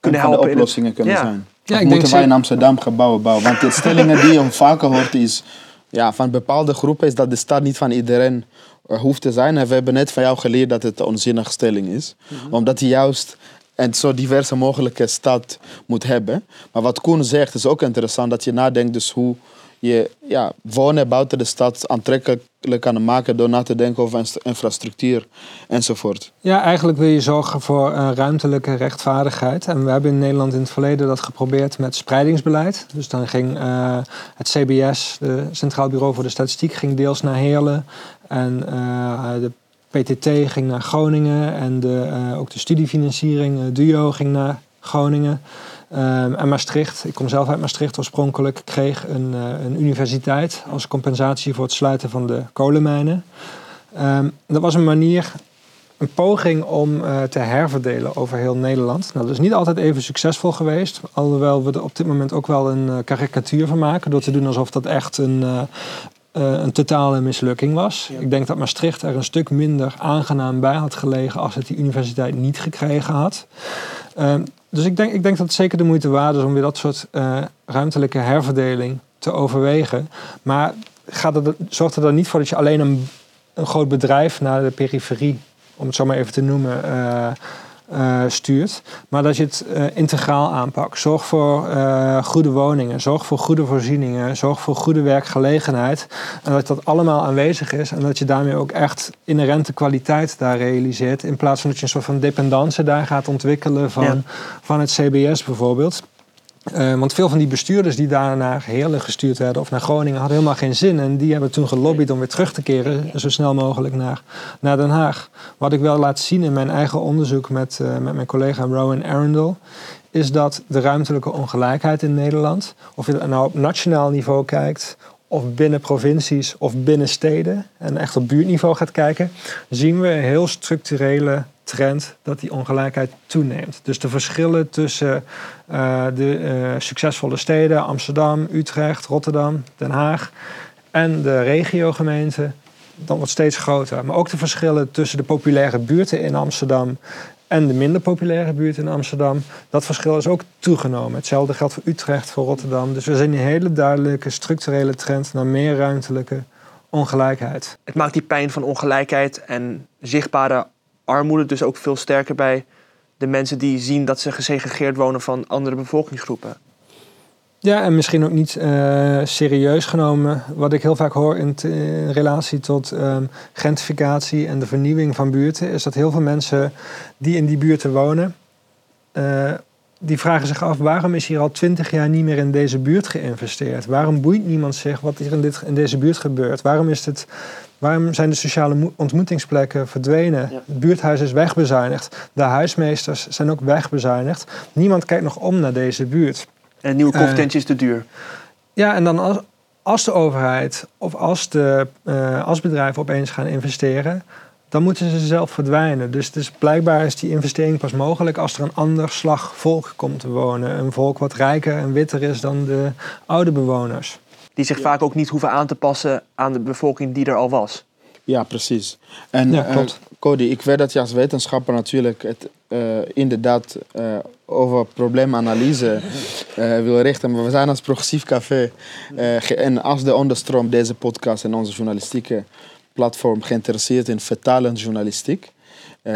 kunnen de helpen in het- oplossingen kunnen Ja. zijn. Ja, Of ik denk moeten wij zeker- in Amsterdam gebouwen bouwen? Want de [LAUGHS] stellingen die je vaker hoort is, ja, van bepaalde groepen is dat de stad niet van iedereen eh, hoeft te zijn. En we hebben net van jou geleerd dat het een onzinnige stelling is. Omdat hij juist een zo diverse mogelijke stad moet hebben. Maar wat Koen zegt is ook interessant, dat je nadenkt dus hoe je ja, wonen buiten de stad aantrekkelijk kan maken door na te denken over infrastructuur enzovoort. Ja, eigenlijk wil je zorgen voor eh, ruimtelijke rechtvaardigheid. En we hebben in Nederland in het verleden dat geprobeerd met spreidingsbeleid. Dus dan ging eh, het CBS, de Centraal Bureau voor de Statistiek, ging deels naar Heerlen. En eh, de PTT ging naar Groningen. En de, eh, ook de studiefinanciering, DUO, ging naar Groningen. Ehm, en Maastricht, ik kom zelf uit Maastricht oorspronkelijk, kreeg een, eh, een universiteit als compensatie voor het sluiten van de kolenmijnen. Ehm, dat was een manier een poging om eh, te herverdelen over heel Nederland. Nou, dat is niet altijd even succesvol geweest. Alhoewel we er op dit moment ook wel een eh, karikatuur van maken. Door te doen alsof dat echt een, een totale mislukking was. Ja. Ik denk dat Maastricht er een stuk minder aangenaam bij had gelegen als het die universiteit niet gekregen had. Ehm, dus ik denk, ik denk dat het zeker de moeite waard is om weer dat soort eh, ruimtelijke herverdeling te overwegen. Maar zorgt er dan niet voor dat je alleen een, een groot bedrijf naar de periferie, om het zo maar even te noemen, eh, eh, stuurt. Maar dat je het eh, integraal aanpakt. Zorg voor eh, goede woningen, zorg voor goede voorzieningen, zorg voor goede werkgelegenheid. En dat dat allemaal aanwezig is en dat je daarmee ook echt inherente kwaliteit daar realiseert. In plaats van dat je een soort van dependance daar gaat ontwikkelen van, Ja. van het CBS bijvoorbeeld. Eh, want veel van die bestuurders die daar naar Heerlen gestuurd werden of naar Groningen hadden helemaal geen zin. En die hebben toen gelobbyd om weer terug te keren, zo snel mogelijk naar, naar Den Haag. Wat ik wel laat zien in mijn eigen onderzoek met, eh, met mijn collega Rowan Arundel, is dat de ruimtelijke ongelijkheid in Nederland, of je nou op nationaal niveau kijkt, of binnen provincies of binnen steden, en echt op buurtniveau gaat kijken, zien we een heel structurele trend dat die ongelijkheid toeneemt. Dus de verschillen tussen eh, de eh, succesvolle steden, Amsterdam, Utrecht, Rotterdam, Den Haag, en de regiogemeenten, dan wordt steeds groter. Maar ook de verschillen tussen de populaire buurten in Amsterdam en de minder populaire buurten in Amsterdam, dat verschil is ook toegenomen. Hetzelfde geldt voor Utrecht, voor Rotterdam. Dus we zien een hele duidelijke structurele trend naar meer ruimtelijke ongelijkheid. Het maakt die pijn van ongelijkheid en zichtbare armoede dus ook veel sterker bij de mensen die zien dat ze gesegregeerd wonen van andere bevolkingsgroepen. Ja, en misschien ook niet eh, serieus genomen. Wat ik heel vaak hoor in, relatie tot ehm, gentrificatie en de vernieuwing van buurten, is dat heel veel mensen die in die buurten wonen, eh, die vragen zich af waarom is hier al twintig jaar niet meer in deze buurt geïnvesteerd? Waarom boeit niemand zich wat hier in, dit, in deze buurt gebeurt? Waarom, is het, waarom zijn de sociale mo- ontmoetingsplekken verdwenen? Ja. Het buurthuis is wegbezuinigd. De huismeesters zijn ook wegbezuinigd. Niemand kijkt nog om naar deze buurt. En nieuwe Eh, koffietentje is te duur. Ja, en dan als, als de overheid of als, de, eh, als bedrijven opeens gaan investeren, dan moeten ze zelf verdwijnen. Dus het is, blijkbaar is die investering pas mogelijk als er een ander slag volk komt te wonen. Een volk wat rijker en witter is dan de oude bewoners. Die zich vaak ook niet hoeven aan te passen aan de bevolking die er al was. Ja, precies. En Ja, eh. Cody, ik weet dat je als wetenschapper natuurlijk het eh, inderdaad eh, over probleemanalyse wil richten. Maar we zijn als Progressief Café en als de onderstroom deze podcast en onze journalistieke platform geïnteresseerd in vertalend journalistiek.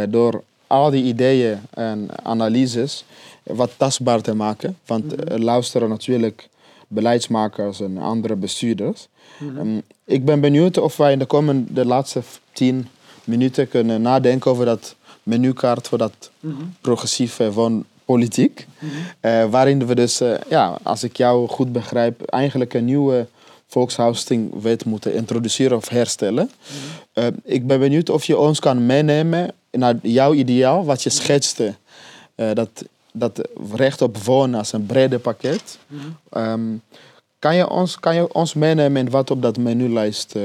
door al die ideeën en analyses wat tastbaar te maken. Want eh, luisteren natuurlijk beleidsmakers en andere bestuurders. Ehm, ik ben benieuwd of wij in de komende de laatste tien minuten kunnen nadenken over dat menukaart voor dat progressieve van politiek. Eh, waarin we dus, eh, ja, als ik jou goed begrijp, eigenlijk een nieuwe volkshousingwet moeten introduceren of herstellen. Eh, ik ben benieuwd of je ons kan meenemen naar jouw ideaal, wat je schetste. Eh, dat, dat recht op wonen als een brede pakket. Ehm, kan, je ons, kan je ons meenemen in wat op dat menulijst eh,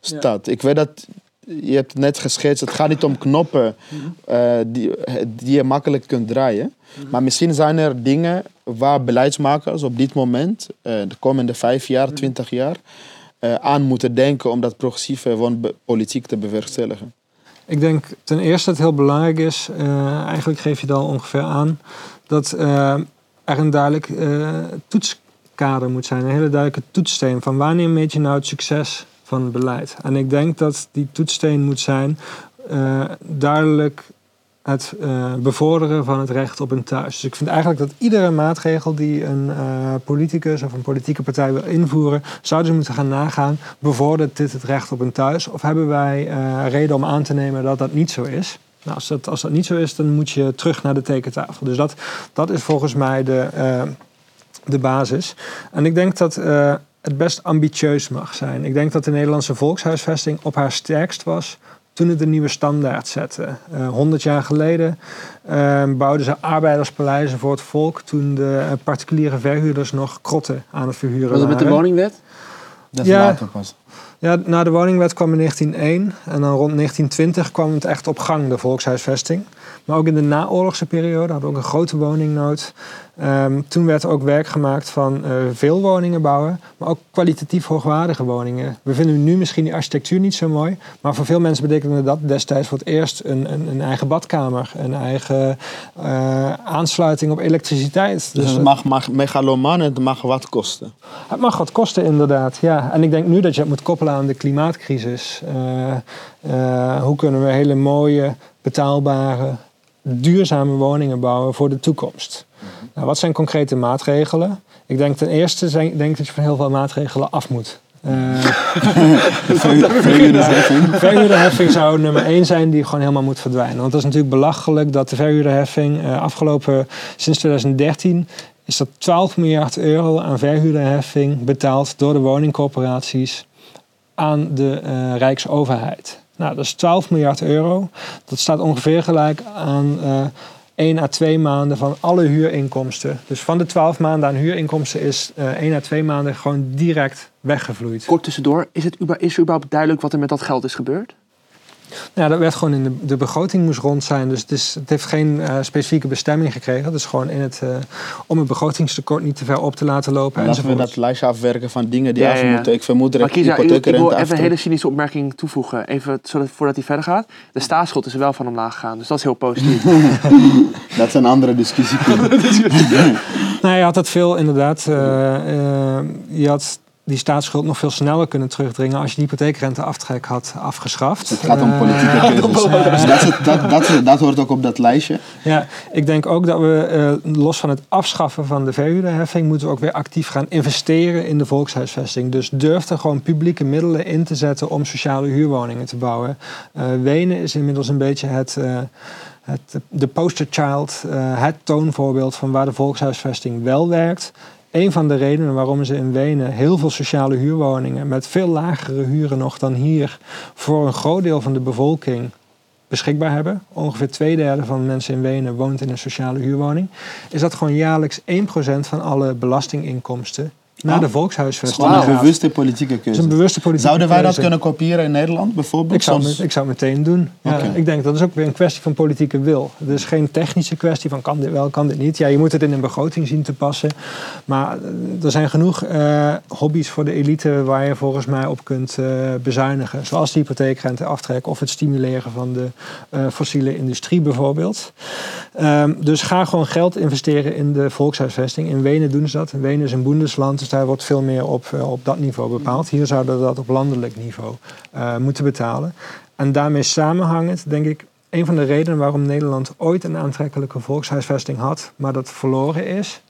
staat? Ik weet dat je hebt net geschetst, het gaat niet om knoppen eh, die, die je makkelijk kunt draaien. Maar misschien zijn er dingen waar beleidsmakers op dit moment, eh, de komende vijf jaar, twintig jaar, aan moeten denken om dat progressieve woonpolitiek te bewerkstelligen. Ik denk ten eerste dat het heel belangrijk is, eigenlijk geef je het al ongeveer aan, dat er een duidelijk eh, toetskader moet zijn. Een hele duidelijke toetssteen van wanneer meet je nou het succes van het beleid. En ik denk dat die toetssteen moet zijn eh, duidelijk het eh, bevorderen van het recht op een thuis. Dus ik vind eigenlijk dat iedere maatregel die een eh, politicus of een politieke partij wil invoeren, zouden ze moeten gaan nagaan, bevordert dit het recht op een thuis? Of hebben wij reden om aan te nemen dat dat niet zo is? Nou, als, dat, als dat niet zo is, dan moet je terug naar de tekentafel. Dus dat, dat is volgens mij de, de basis. En ik denk dat eh, het best ambitieus mag zijn. Ik denk dat de Nederlandse volkshuisvesting op haar sterkst was toen het een nieuwe standaard zette. Eh 100 jaar geleden eh, bouwden ze arbeiderspaleizen voor het volk toen de particuliere verhuurders nog krotten aan het verhuren Was het met de waren. woningwet? Dat Ja. later pas. Ja, na de woningwet kwam in 1901 en dan rond 1920 kwam het echt op gang, de volkshuisvesting. Maar ook in de naoorlogse periode hadden we ook een grote woningnood. Ehm, toen werd ook werk gemaakt van eh, veel woningen bouwen, maar ook kwalitatief hoogwaardige woningen. We vinden nu misschien die architectuur niet zo mooi, maar voor veel mensen betekende dat destijds voor het eerst een, een, een eigen badkamer, een eigen eh, aansluiting op elektriciteit. Dus het dat- mag, mag megalomaan en het mag wat kosten. het mag wat kosten, inderdaad. Ja. En ik denk nu dat je het moet koppelen aan de klimaatcrisis. Eh, hoe kunnen we hele mooie, betaalbare, duurzame woningen bouwen voor de toekomst? Nou, wat zijn concrete maatregelen? Ik denk ten eerste zijn, denk dat je van heel veel maatregelen af moet. Eh, [LAUGHS] verhuurderheffing [LAUGHS] zou nummer één zijn die gewoon helemaal moet verdwijnen. Want het is natuurlijk belachelijk dat de verhuurderheffing eh, afgelopen sinds 2013 is dat 12 miljard euro aan verhuurderheffing betaald door de woningcorporaties aan de eh, Rijksoverheid. Nou, dat is 12 miljard euro. Dat staat ongeveer gelijk aan eh 1 à 2 maanden van alle huurinkomsten. Dus van de 12 maanden aan huurinkomsten is eh 1 à 2 maanden gewoon direct weggevloeid. Kort tussendoor, is, het, is er überhaupt duidelijk wat er met dat geld is gebeurd? Ja, dat werd gewoon in de, de begroting moest rond zijn. Dus het, is, het heeft geen eh, specifieke bestemming gekregen. Het is gewoon in het, eh, om het begrotingstekort niet te ver op te laten lopen. Laten we dat lijstje afwerken van dingen die Ja, af ja, ja. moeten. Ik vermoed dat Maar ik ik, ik wil even een hele cynische opmerking toevoegen. Even zodat, voordat hij verder gaat. De staatsschuld is er wel van omlaag gegaan. Dus dat is heel positief. [LAUGHS] Dat is een andere discussie. Nou, [LAUGHS] je had het veel inderdaad. eh, eh, je had die staatsschuld nog veel sneller kunnen terugdringen als je die hypotheekrenteaftrek had afgeschaft. Het gaat om Eh, politieke [LAUGHS] keuzes. Dus dat, dat, dat, dat hoort ook op dat lijstje. Ja, ik denk ook dat we eh, los van het afschaffen van de verhuurderheffing moeten we ook weer actief gaan investeren in de volkshuisvesting. Dus durf er gewoon publieke middelen in te zetten om sociale huurwoningen te bouwen. Eh, Wenen is inmiddels een beetje het, het, de posterchild, het toonvoorbeeld van waar de volkshuisvesting wel werkt. Een van de redenen waarom ze in Wenen heel veel sociale huurwoningen met veel lagere huren nog dan hier voor een groot deel van de bevolking beschikbaar hebben, ongeveer twee derde van de mensen in Wenen woont in een sociale huurwoning, is dat gewoon jaarlijks 1% van alle belastinginkomsten naar Oh. de Dat is volkshuisvesting gewoon een gaat. bewuste politieke Dat is keuze. een bewuste politieke Zouden wij dat keuze. kunnen kopiëren in Nederland bijvoorbeeld? Ik zou, het ik zou het meteen doen. Ja. Ik denk dat is ook weer een kwestie van politieke wil. Het is geen technische kwestie van kan dit wel, kan dit niet. Ja, je moet het in een begroting zien te passen. Maar eh, er zijn genoeg eh, hobby's voor de elite waar je volgens mij op kunt eh, bezuinigen. Zoals de hypotheekrenteaftrek of het stimuleren van de eh, fossiele industrie bijvoorbeeld. Ehm, dus ga gewoon geld investeren in de volkshuisvesting. In Wenen doen ze dat. In Wenen is een boendesland, dus daar wordt veel meer op, eh, op dat niveau bepaald. Hier zouden we dat op landelijk niveau eh, moeten betalen. En daarmee samenhangend, denk ik, een van de redenen waarom Nederland ooit een aantrekkelijke volkshuisvesting had, maar dat verloren is,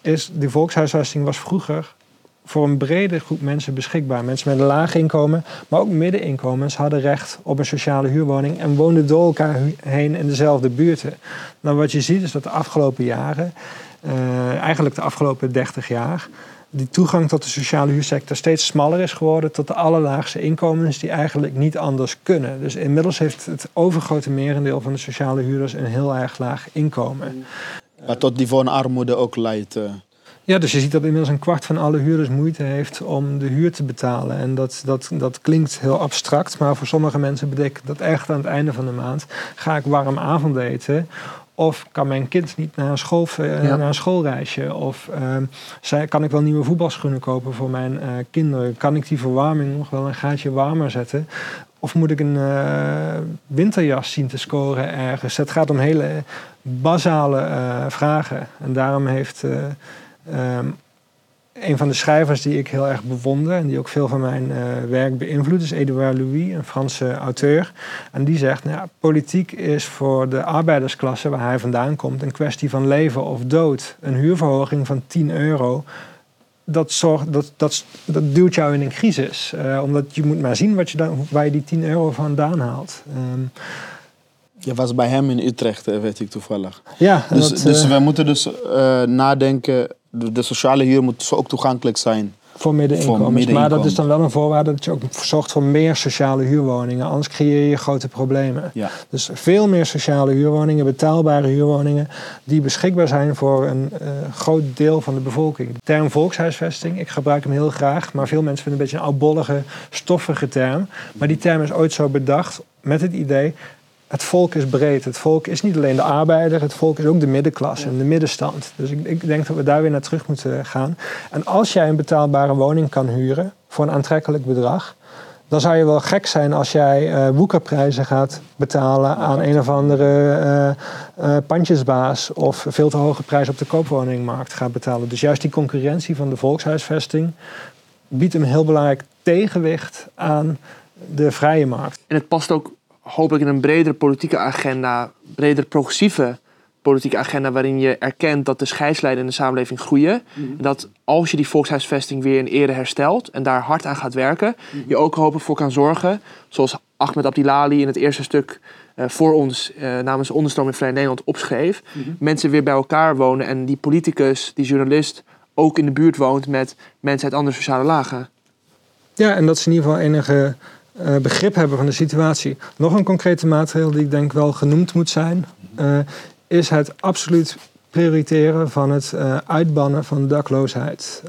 is die volkshuisvesting was vroeger voor een brede groep mensen beschikbaar. Mensen met een laag inkomen, maar ook middeninkomens hadden recht op een sociale huurwoning en woonden door elkaar heen in dezelfde buurten. Nou, wat je ziet is dat de afgelopen jaren, eh, eigenlijk de afgelopen 30 jaar, die toegang tot de sociale huursector steeds smaller is geworden tot de allerlaagste inkomens die eigenlijk niet anders kunnen. Dus inmiddels heeft het overgrote merendeel van de sociale huurders een heel erg laag inkomen. Wat tot die van armoede ook leidt. eh. Ja, dus je ziet dat inmiddels een kwart van alle huurders moeite heeft om de huur te betalen. En dat, dat, dat klinkt heel abstract, maar voor sommige mensen betekent dat echt aan het einde van de maand ga ik warm avondeten. Of kan mijn kind niet naar een, school, Ja. naar een schoolreisje? Of ehm, kan ik wel nieuwe voetbalschoenen kopen voor mijn eh, kinderen? Kan ik die verwarming nog wel een gaatje warmer zetten? Of moet ik een eh, winterjas zien te scoren ergens? Het gaat om hele basale eh, vragen. En daarom heeft eh, ehm, een van de schrijvers die ik heel erg bewonder... en die ook veel van mijn eh, werk beïnvloedt... is Edouard Louis, een Franse auteur. En die zegt, nou ja, politiek is voor de arbeidersklasse... waar hij vandaan komt, een kwestie van leven of dood. Een huurverhoging van 10 euro dat, zorgt, dat, dat, dat duwt jou in een crisis. Eh, omdat je moet maar zien wat je dan, waar je die 10 euro vandaan haalt. Ehm, Je was bij hem in Utrecht, eh, weet ik toevallig. ja, Dus, dat, dus we moeten dus nadenken, de, de sociale huur moet ook toegankelijk zijn. voor middeninkomens. Maar dat is dan wel een voorwaarde dat je ook zorgt voor meer sociale huurwoningen. Anders creëer je grote problemen. Ja. Dus veel meer sociale huurwoningen, betaalbare huurwoningen, die beschikbaar zijn voor een eh, groot deel van de bevolking. De term volkshuisvesting, ik gebruik hem heel graag, maar veel mensen vinden het een beetje een oudbollige, stoffige term. Maar die term is ooit zo bedacht met het idee. Het volk is breed. Het volk is niet alleen de arbeider, het volk is ook de middenklasse en de middenstand. Dus ik, ik denk dat we daar weer naar terug moeten gaan. En als jij een betaalbare woning kan huren voor een aantrekkelijk bedrag, dan zou je wel gek zijn als jij eh woekerprijzen gaat betalen aan een of andere eh, eh, pandjesbaas of veel te hoge prijs op de koopwoningmarkt gaat betalen. Dus juist die concurrentie van de volkshuisvesting biedt een heel belangrijk tegenwicht aan de vrije markt. En het past ook hopelijk in een bredere politieke agenda, bredere progressieve politieke agenda, waarin je erkent dat de scheidslijnen in de samenleving groeien. En dat als je die volkshuisvesting weer in ere herstelt en daar hard aan gaat werken, je ook hopelijk voor kan zorgen, zoals Ahmed Abdilali in het eerste stuk eh, voor ons eh, namens Onderstroom in Vrij Nederland opschreef, mensen weer bij elkaar wonen en die politicus, die journalist ook in de buurt woont met mensen uit andere sociale lagen. Ja, en dat ze in ieder geval enige eh, begrip hebben van de situatie. Nog een concrete maatregel die ik denk wel genoemd moet zijn, eh, is het absoluut prioriteren van het eh, uitbannen van dakloosheid.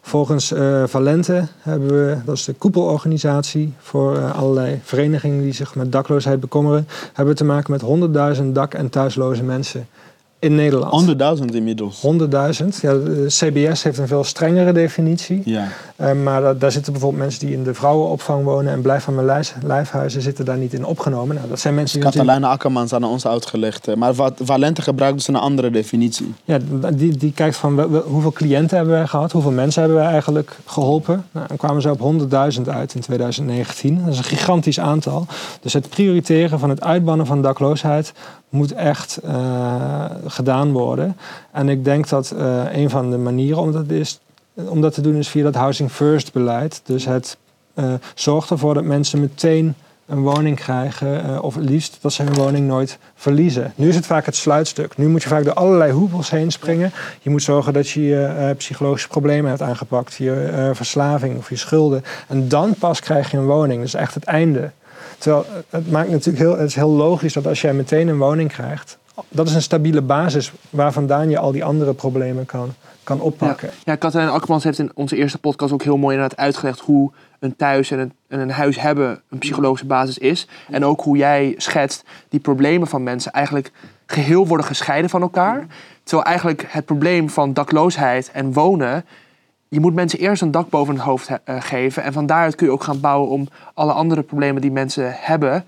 Volgens Valente hebben we, dat is de koepelorganisatie voor allerlei verenigingen die zich met dakloosheid bekommeren, hebben we te maken met 100.000 dak- en thuisloze mensen in Nederland. 100.000 inmiddels. 100.000. Ja, de CBS heeft een veel strengere definitie. Ja. Eh, maar da- daar zitten bijvoorbeeld mensen die in de vrouwenopvang wonen en blijf van mijn lijf, lijfhuizen zitten daar niet in opgenomen. Nou, dat zijn mensen die Catalina Akkermans aan ons uitgelegd. eh, Maar wat Valente gebruikt dus een andere definitie. ja, die, die kijkt van hoeveel cliënten hebben wij gehad, hoeveel mensen hebben wij eigenlijk geholpen. Nou, dan kwamen ze op 100.000 uit in 2019. Dat is een gigantisch aantal. Dus het prioriteren van het uitbannen van dakloosheid moet echt eh, gedaan worden. En ik denk dat eh, een van de manieren om dat, is, om dat te doen is via dat Housing First beleid. Dus het eh, zorgt ervoor dat mensen meteen een woning krijgen, of het liefst dat ze hun woning nooit verliezen. Nu is het vaak het sluitstuk. Nu moet je vaak door allerlei hoepels heen springen. Je moet zorgen dat je je psychologische problemen hebt aangepakt, je verslaving of je schulden. En dan pas krijg je een woning. Dat is echt het einde. Terwijl het maakt natuurlijk heel, het is heel logisch dat als jij meteen een woning krijgt, dat is een stabiele basis waar vandaan je al die andere problemen kan, kan oppakken. Ja, ja Akkermans heeft in onze eerste podcast ook heel mooi inderdaad uitgelegd hoe een thuis en een, en een huis hebben een psychologische basis is. En ook hoe jij schetst die problemen van mensen eigenlijk geheel worden gescheiden van elkaar. Terwijl eigenlijk het probleem van dakloosheid en wonen je moet mensen eerst een dak boven het hoofd uh, geven. En van daaruit kun je ook gaan bouwen om alle andere problemen die mensen hebben,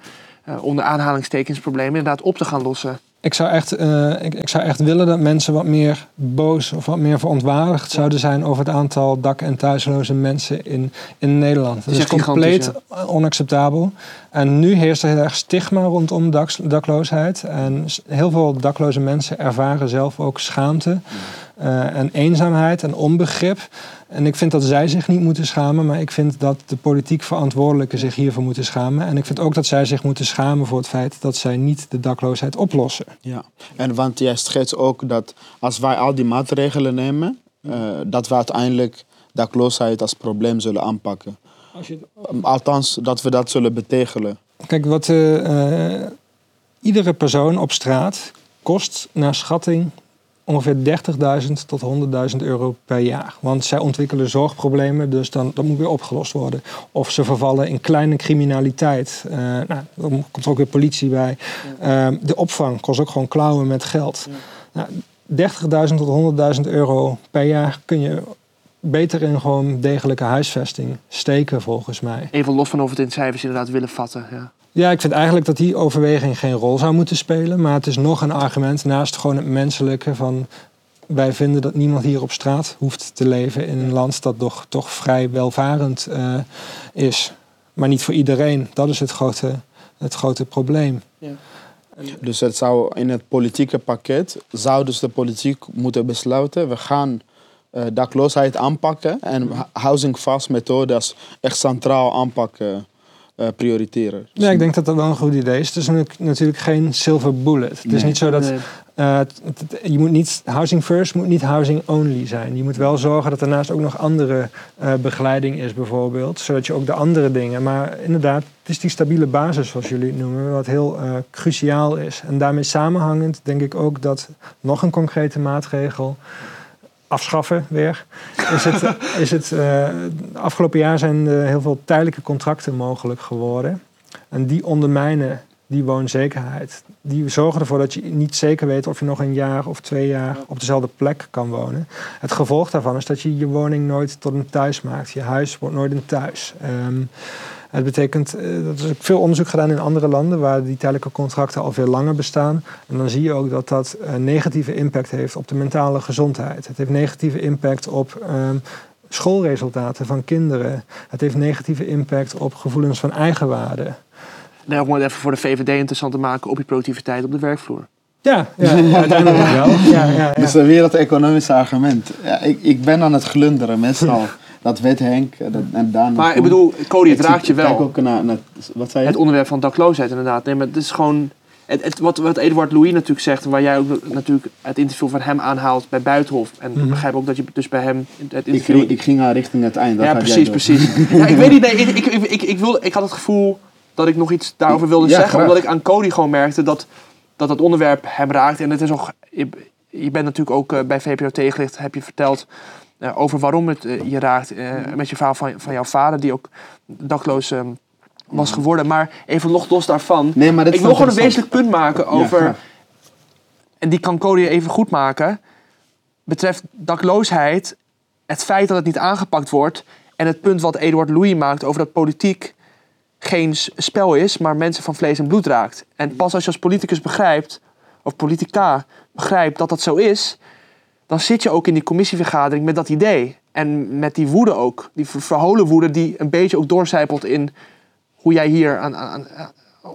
uh, onder aanhalingstekensproblemen, inderdaad op te gaan lossen. Ik zou, echt, uh, ik, ik, zou echt willen dat mensen wat meer boos of wat meer verontwaardigd zouden zijn over het aantal dak- en thuisloze mensen in, in Nederland. Dat is, is compleet onacceptabel. En nu heerst er heel erg stigma rondom dakloosheid. En heel veel dakloze mensen ervaren zelf ook schaamte. Uh, en eenzaamheid en onbegrip. En ik vind dat zij zich niet moeten schamen, maar ik vind dat de politiek verantwoordelijken zich hiervoor moeten schamen. En ik vind ook dat zij zich moeten schamen voor het feit dat zij niet de dakloosheid oplossen. Ja, en want jij schetst ook dat als wij al die maatregelen nemen, uh, dat we uiteindelijk dakloosheid als probleem zullen aanpakken. Als je... Althans, dat we dat zullen betegelen. Kijk, wat uh, iedere persoon op straat kost naar schatting ongeveer 30.000 tot 100.000 euro per jaar. Want zij ontwikkelen zorgproblemen, dus dan, dat moet weer opgelost worden. Of ze vervallen in kleine criminaliteit. Uh, nou, dan komt ook weer politie bij. Uh, de opvang kost ook gewoon klauwen met geld. Ja. Nou, 30.000 tot 100.000 euro per jaar kun je beter in gewoon degelijke huisvesting steken, volgens mij. Even los van of het in cijfers inderdaad willen vatten. Ja. Ja, ik vind eigenlijk dat die overweging geen rol zou moeten spelen. Maar het is nog een argument naast gewoon het menselijke van... wij vinden dat niemand hier op straat hoeft te leven in een land dat toch, toch vrij welvarend uh, is. Maar niet voor iedereen. Dat is het grote, het grote probleem. Ja. Dus het zou in het politieke pakket zou dus de politiek moeten besluiten... we gaan uh, dakloosheid aanpakken en housing fast methodes echt centraal aanpakken uh, prioriteren. Ja, ik denk dat dat wel een goed idee is. Het is natuurlijk geen silver bullet. Het is niet zo dat uh, je moet niet housing first moet niet housing only zijn. Je moet wel zorgen dat daarnaast ook nog andere uh, begeleiding is, bijvoorbeeld, zodat je ook de andere dingen. Maar inderdaad, het is die stabiele basis, zoals jullie het noemen, wat heel cruciaal is. En daarmee samenhangend denk ik ook dat nog een concrete maatregel afschaffen weer. Is het, [LAUGHS] is het, uh, afgelopen jaar zijn heel veel tijdelijke contracten mogelijk geworden. En die ondermijnen die woonzekerheid. Die zorgen ervoor dat je niet zeker weet of je nog een jaar of twee jaar op dezelfde plek kan wonen. Het gevolg daarvan is dat je je woning nooit tot een thuis maakt. Je huis wordt nooit een thuis. Um, het betekent, uh, dat is ook veel onderzoek gedaan in andere landen waar die tijdelijke contracten al veel langer bestaan. En dan zie je ook dat dat een negatieve impact heeft op de mentale gezondheid. Het heeft negatieve impact op um, schoolresultaten van kinderen. Het heeft negatieve impact op gevoelens van eigenwaarde. Nou, om het even voor de VVD interessant te maken op je productiviteit op de werkvloer. Ja, ja, ja [LAUGHS] uiteindelijk wel. [LAUGHS] Ja, ja, ja. Dus weer dat economische argument. Ja, ik, ik ben aan het glunderen, meestal. [LAUGHS] Dat weet Henk. En Daan maar ik bedoel, Cody, het raakt je wel. Kijk ook naar, naar, wat zei je? Het onderwerp van dakloosheid inderdaad. Nee, maar het is gewoon... Het, het, wat, wat Eduard Louis natuurlijk zegt, waar jij ook natuurlijk het interview van hem aanhaalt bij Buitenhof. En mm -hmm. ik begrijp ook dat je dus bij hem het interview... Ik ging, ik ging haar richting het eind. ja, precies, precies. [LAUGHS] ja, ik weet niet, nee, ik, ik, ik, ik, wil, ik had het gevoel dat ik nog iets daarover wilde ja, zeggen. Graag. Omdat ik aan Cody gewoon merkte dat, dat dat onderwerp hem raakt. En het is ook... Je, je bent natuurlijk ook uh, bij VPRO tegenlicht, heb je verteld over waarom het uh, je raakt. Uh, met je verhaal van, van jouw vader, die ook dakloos ehm, was geworden. Maar even nog los daarvan. Nee, maar ik wil gewoon een wezenlijk punt maken over. Ja, en die kan Cody even goed maken. Betreft dakloosheid. Het feit dat het niet aangepakt wordt. En het punt wat Eduard Louis maakt over dat politiek geen spel is, maar mensen van vlees en bloed raakt. En pas als je als politicus begrijpt, of politica begrijpt dat dat zo is, dan zit je ook in die commissievergadering met dat idee. En met die woede ook. Die verholen woede die een beetje ook doorcijpelt in hoe jij hier aan, aan,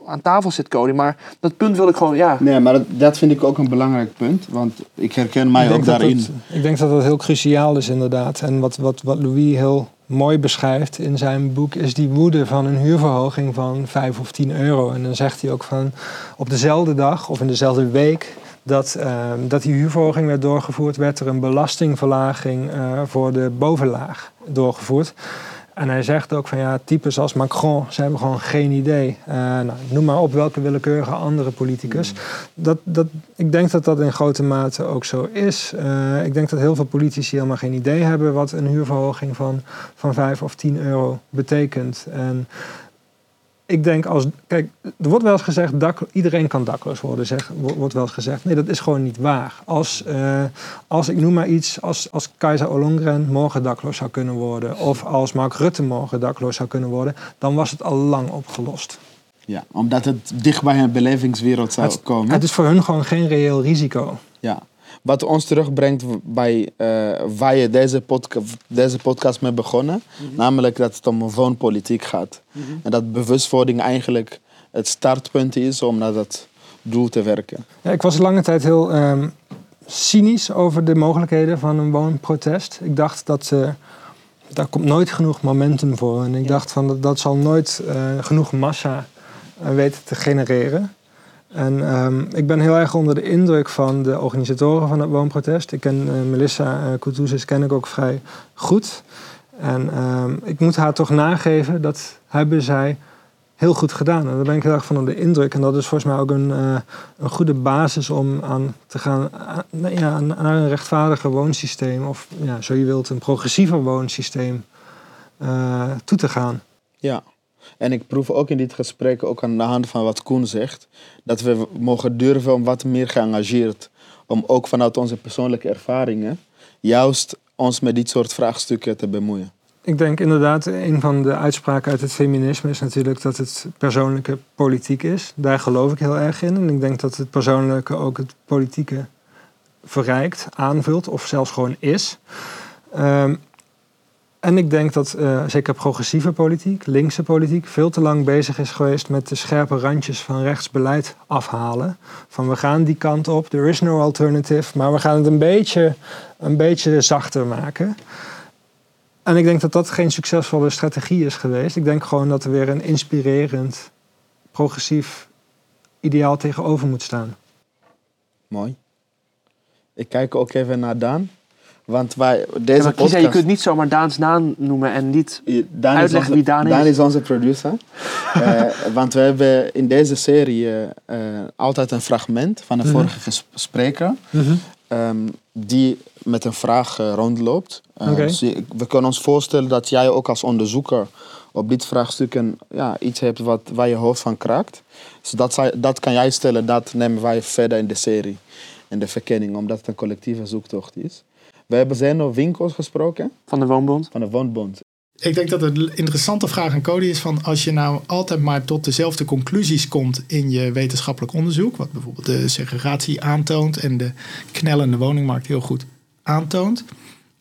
aan tafel zit, Cody. Maar dat punt wil ik gewoon, ja. Nee, maar dat, dat vind ik ook een belangrijk punt. Want ik herken mij ik ook daarin. Het, ik denk dat dat heel cruciaal is, inderdaad. En wat, wat, wat Louis heel mooi beschrijft in zijn boek, is die woede van een huurverhoging van 5 of 10 euro. En dan zegt hij ook van op dezelfde dag of in dezelfde week dat, uh, dat die huurverhoging werd doorgevoerd, werd er een belastingverlaging uh, voor de bovenlaag doorgevoerd. En hij zegt ook van ja, types als Macron, ze hebben gewoon geen idee. Uh, nou, noem maar op welke willekeurige andere politicus. Dat, dat, ik denk dat dat in grote mate ook zo is. Uh, ik denk dat heel veel politici helemaal geen idee hebben wat een huurverhoging van, van 5 of 10 euro betekent. En ik denk als. Kijk, er wordt wel eens gezegd, dak, iedereen kan dakloos worden, zeg, wordt wel eens gezegd. Nee, dat is gewoon niet waar. Als, uh, als ik noem maar iets, als, als Keizer Ollongren morgen dakloos zou kunnen worden, of als Mark Rutte morgen dakloos zou kunnen worden, dan was het al lang opgelost. Ja, omdat het dicht bij hun belevingswereld zou het, komen. Het is voor hun gewoon geen reëel risico. Ja. Wat ons terugbrengt bij uh, waar je deze, podca deze podcast mee begonnen. Namelijk dat het om woonpolitiek gaat. En dat bewustwording eigenlijk het startpunt is om naar dat doel te werken. Ja, ik was lange tijd heel um, cynisch over de mogelijkheden van een woonprotest. Ik dacht dat uh, daar komt nooit genoeg momentum voor. En ik ja. dacht van dat, dat zal nooit uh, genoeg massa weten te genereren. En um, ik ben heel erg onder de indruk van de organisatoren van het woonprotest. Ik ken uh, Melissa uh, Koutouzis ken ik ook vrij goed. En um, ik moet haar toch nageven, dat hebben zij heel goed gedaan. En daar ben ik heel erg van onder de indruk. En dat is volgens mij ook een, uh, een goede basis om aan te gaan ja, naar een rechtvaardiger woonsysteem. Of ja, zo je wilt, een progressiever woonsysteem toe te gaan. Ja. En ik proef ook in dit gesprek, ook aan de hand van wat Koen zegt, dat we mogen durven om wat meer geëngageerd, om ook vanuit onze persoonlijke ervaringen, juist ons met dit soort vraagstukken te bemoeien. Ik denk inderdaad, een van de uitspraken uit het feminisme is natuurlijk dat het persoonlijke politiek is. Daar geloof ik heel erg in. En ik denk dat het persoonlijke ook het politieke verrijkt, aanvult of zelfs gewoon is. Um, en ik denk dat uh, zeker progressieve politiek, linkse politiek, veel te lang bezig is geweest met de scherpe randjes van rechtsbeleid afhalen. Van we gaan die kant op, there is no alternative, maar we gaan het een beetje, een beetje zachter maken. En ik denk dat dat geen succesvolle strategie is geweest. Ik denk gewoon dat er weer een inspirerend, progressief ideaal tegenover moet staan. Mooi. Ik kijk ook even naar Daan. Want wij, deze ja, podcast... je kunt niet zomaar Daans naam noemen en niet Daan uitleggen onze, wie Daan is. Daan is onze producer. uh, [LAUGHS] want we hebben in deze serie uh, altijd een fragment van een mm -hmm. vorige spreker. Mm -hmm. um, die met een vraag uh, rondloopt. Okay. Dus we kunnen ons voorstellen dat jij ook als onderzoeker op dit vraagstuk een, ja, iets hebt wat, waar je hoofd van kraakt. Dus dat, dat kan jij stellen, dat nemen wij verder in de serie. In de verkenning, omdat het een collectieve zoektocht is. We hebben zijn over winkels gesproken. Van de Woonbond. Van de Woonbond. Ik denk dat het een interessante vraag aan Cody is van als je nou altijd maar tot dezelfde conclusies komt in je wetenschappelijk onderzoek, wat bijvoorbeeld de segregatie aantoont en de knellende woningmarkt heel goed aantoont.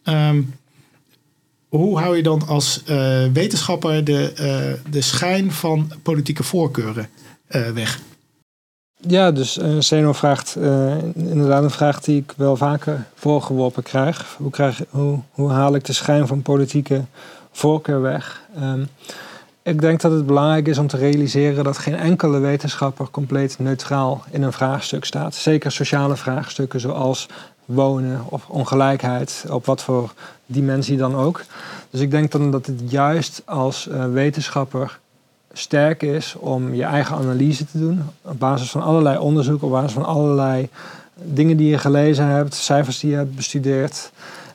Um, hoe hou je dan als uh, wetenschapper de, uh, de schijn van politieke voorkeuren uh, weg? Ja, dus uh, Zeno vraagt uh, inderdaad een vraag die ik wel vaker voorgeworpen krijg. Hoe, hoe, haal ik de schijn van politieke voorkeur weg? Um, ik denk dat het belangrijk is om te realiseren dat geen enkele wetenschapper compleet neutraal in een vraagstuk staat. Zeker sociale vraagstukken zoals wonen of ongelijkheid, op wat voor dimensie dan ook. Dus ik denk dan dat het juist als uh, wetenschapper sterk is om je eigen analyse te doen. Op basis van allerlei onderzoek, op basis van allerlei dingen die je gelezen hebt, cijfers die je hebt bestudeerd.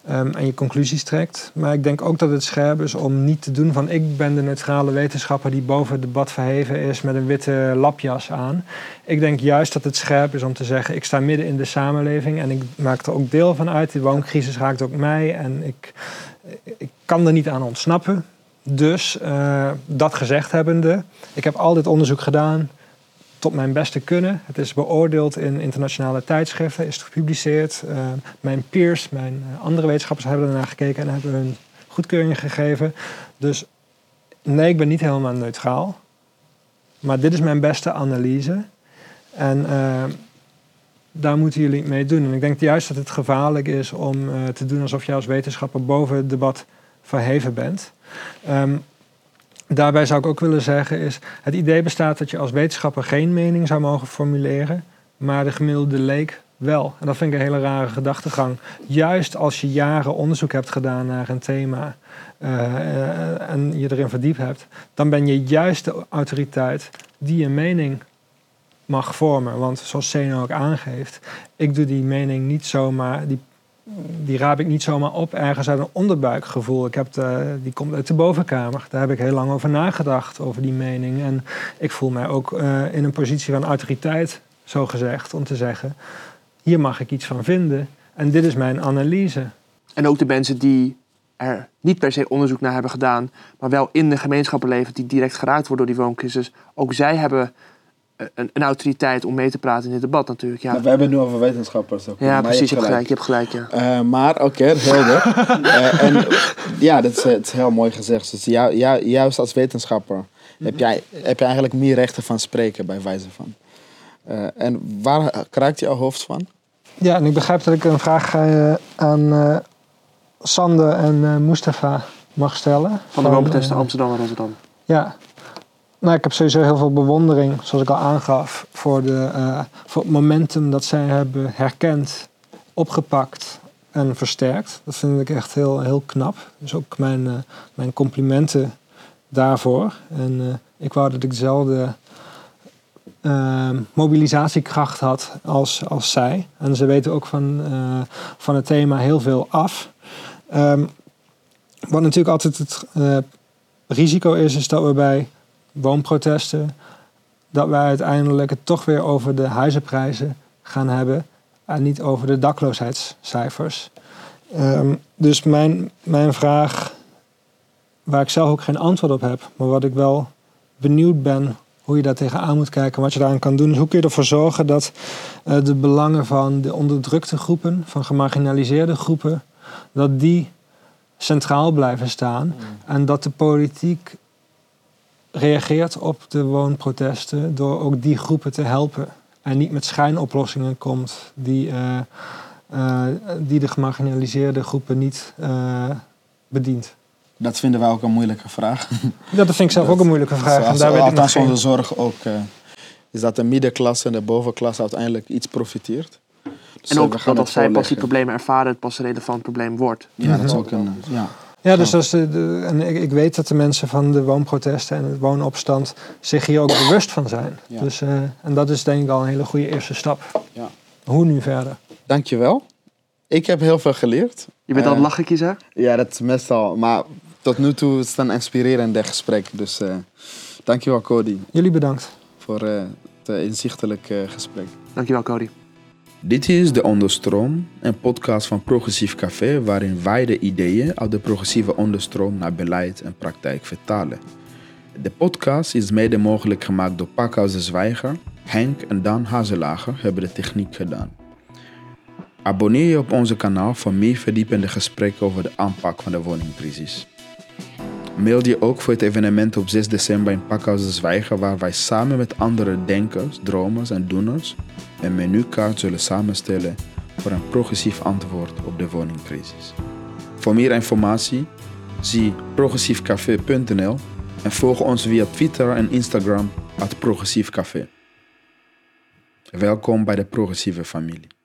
Um, en je conclusies trekt. Maar ik denk ook dat het scherp is om niet te doen van ik ben de neutrale wetenschapper die boven het debat verheven is met een witte lapjas aan. Ik denk juist dat het scherp is om te zeggen ik sta midden in de samenleving en ik maak er ook deel van uit. De wooncrisis raakt ook mij en ik, ik kan er niet aan ontsnappen. Dus uh, dat gezegd hebbende, ik heb al dit onderzoek gedaan tot mijn beste kunnen. Het is beoordeeld in internationale tijdschriften, is gepubliceerd. Uh, mijn peers, mijn andere wetenschappers hebben ernaar gekeken en hebben hun goedkeuring gegeven. Dus nee, ik ben niet helemaal neutraal. Maar dit is mijn beste analyse. En daar moeten jullie mee doen. En ik denk juist dat het gevaarlijk is om te doen alsof je als wetenschapper boven het debat verheven bent. Um, daarbij zou ik ook willen zeggen is, het idee bestaat dat je als wetenschapper geen mening zou mogen formuleren, maar de gemiddelde leek wel. En dat vind ik een hele rare gedachtegang. Juist als je jaren onderzoek hebt gedaan naar een thema eh, eh, en je erin verdiept hebt, dan ben je juist de autoriteit die een mening mag vormen. Want zoals Seno ook aangeeft, ik doe die mening niet zomaar, die, die raap ik niet zomaar op ergens uit een onderbuikgevoel. Ik heb die komt uit de bovenkamer. Daar heb ik heel lang over nagedacht, over die mening. En ik voel mij ook eh, in een positie van autoriteit, zo gezegd, om te zeggen, hier mag ik iets van vinden. En dit is mijn analyse. En ook de mensen die er niet per se onderzoek naar hebben gedaan, maar wel in de gemeenschappen leven die direct geraakt worden door die wooncrisis. Ook zij hebben een, een autoriteit om mee te praten in dit debat natuurlijk. Ja, Maar we hebben het nu over wetenschappers. Ook. ja precies, je hebt hebt gelijk. Je hebt gelijk, ja. Eh, maar oké, helder. [LAUGHS] Eh, en ja, dat is, het is heel mooi gezegd. Dus jou, jou, juist als wetenschapper heb, jij, heb je eigenlijk meer rechten van spreken, bij wijze van. Eh, en waar kraakt jouw hoofd van? Ja, en ik begrijp dat ik een vraag eh, aan eh Sander en eh, Mustafa mag stellen. Van de woonprotesten eh, Amsterdam en Rotterdam. Ja. Nou, ik heb sowieso heel veel bewondering, zoals ik al aangaf, voor, de, eh, voor het momentum dat zij hebben herkend, opgepakt en versterkt. Dat vind ik echt heel, heel knap. Dus ook mijn, eh, mijn complimenten daarvoor. En eh, ik wou dat ik dezelfde mobilisatiekracht had als, als zij. En ze weten ook van, van het thema heel veel af. Ehm, wat natuurlijk altijd het risico is, is dat we bij woonprotesten, dat wij uiteindelijk het toch weer over de huizenprijzen gaan hebben en niet over de dakloosheidscijfers. Ehm, dus mijn, mijn vraag, waar ik zelf ook geen antwoord op heb, maar wat ik wel benieuwd ben hoe je daar tegenaan moet kijken, wat je daaraan kan doen, is hoe kun je ervoor zorgen dat eh, de belangen van de onderdrukte groepen, van gemarginaliseerde groepen, dat die centraal blijven staan en dat de politiek reageert op de woonprotesten door ook die groepen te helpen. En niet met schijnoplossingen komt die, eh, eh, die de gemarginaliseerde groepen niet eh, bedient. Dat vinden wij ook een moeilijke vraag. Ja, [LAUGHS] dat vind ik zelf ook een moeilijke vraag. En daar althans onze zorg ook. eh, is dat de middenklasse en de bovenklasse uiteindelijk iets profiteert. Dus, En eh, ook we gaan dat als zij pas die problemen ervaren, het pas een relevant probleem wordt. Ja, dat is ook een... Ja. Ja, dus is de, de- en ik, ik weet dat de mensen van de woonprotesten en het woonopstand zich hier ook bewust van zijn. Ja. Dus, eh, en dat is denk ik al een hele goede eerste stap. Ja. Hoe nu verder? Dankjewel. Ik heb heel veel geleerd. Je bent Eh, aan het lachen? Ja, dat is meestal. Maar tot nu toe is het een inspirerend gesprek. Dus eh dankjewel Cody Jullie bedankt. voor eh, het eh, inzichtelijk eh, gesprek. Dankjewel, Cody. Dit is De Onderstroom, een podcast van Progressief Café waarin wij de ideeën uit de progressieve onderstroom naar beleid en praktijk vertalen. De podcast is mede mogelijk gemaakt door Pakhuis de Zwijger, Henk en Dan Hazelager hebben de techniek gedaan. Abonneer je op onze kanaal voor meer verdiepende gesprekken over de aanpak van de woningcrisis. Mail je ook voor het evenement op 6 december in Pakhuis de Zwijger waar wij samen met andere denkers, dromers en doeners een menukaart zullen samenstellen voor een progressief antwoord op de woningcrisis. Voor meer informatie zie progressiefcafé.nl en volg ons via Twitter en Instagram at Progressief Café. Welkom bij de progressieve familie.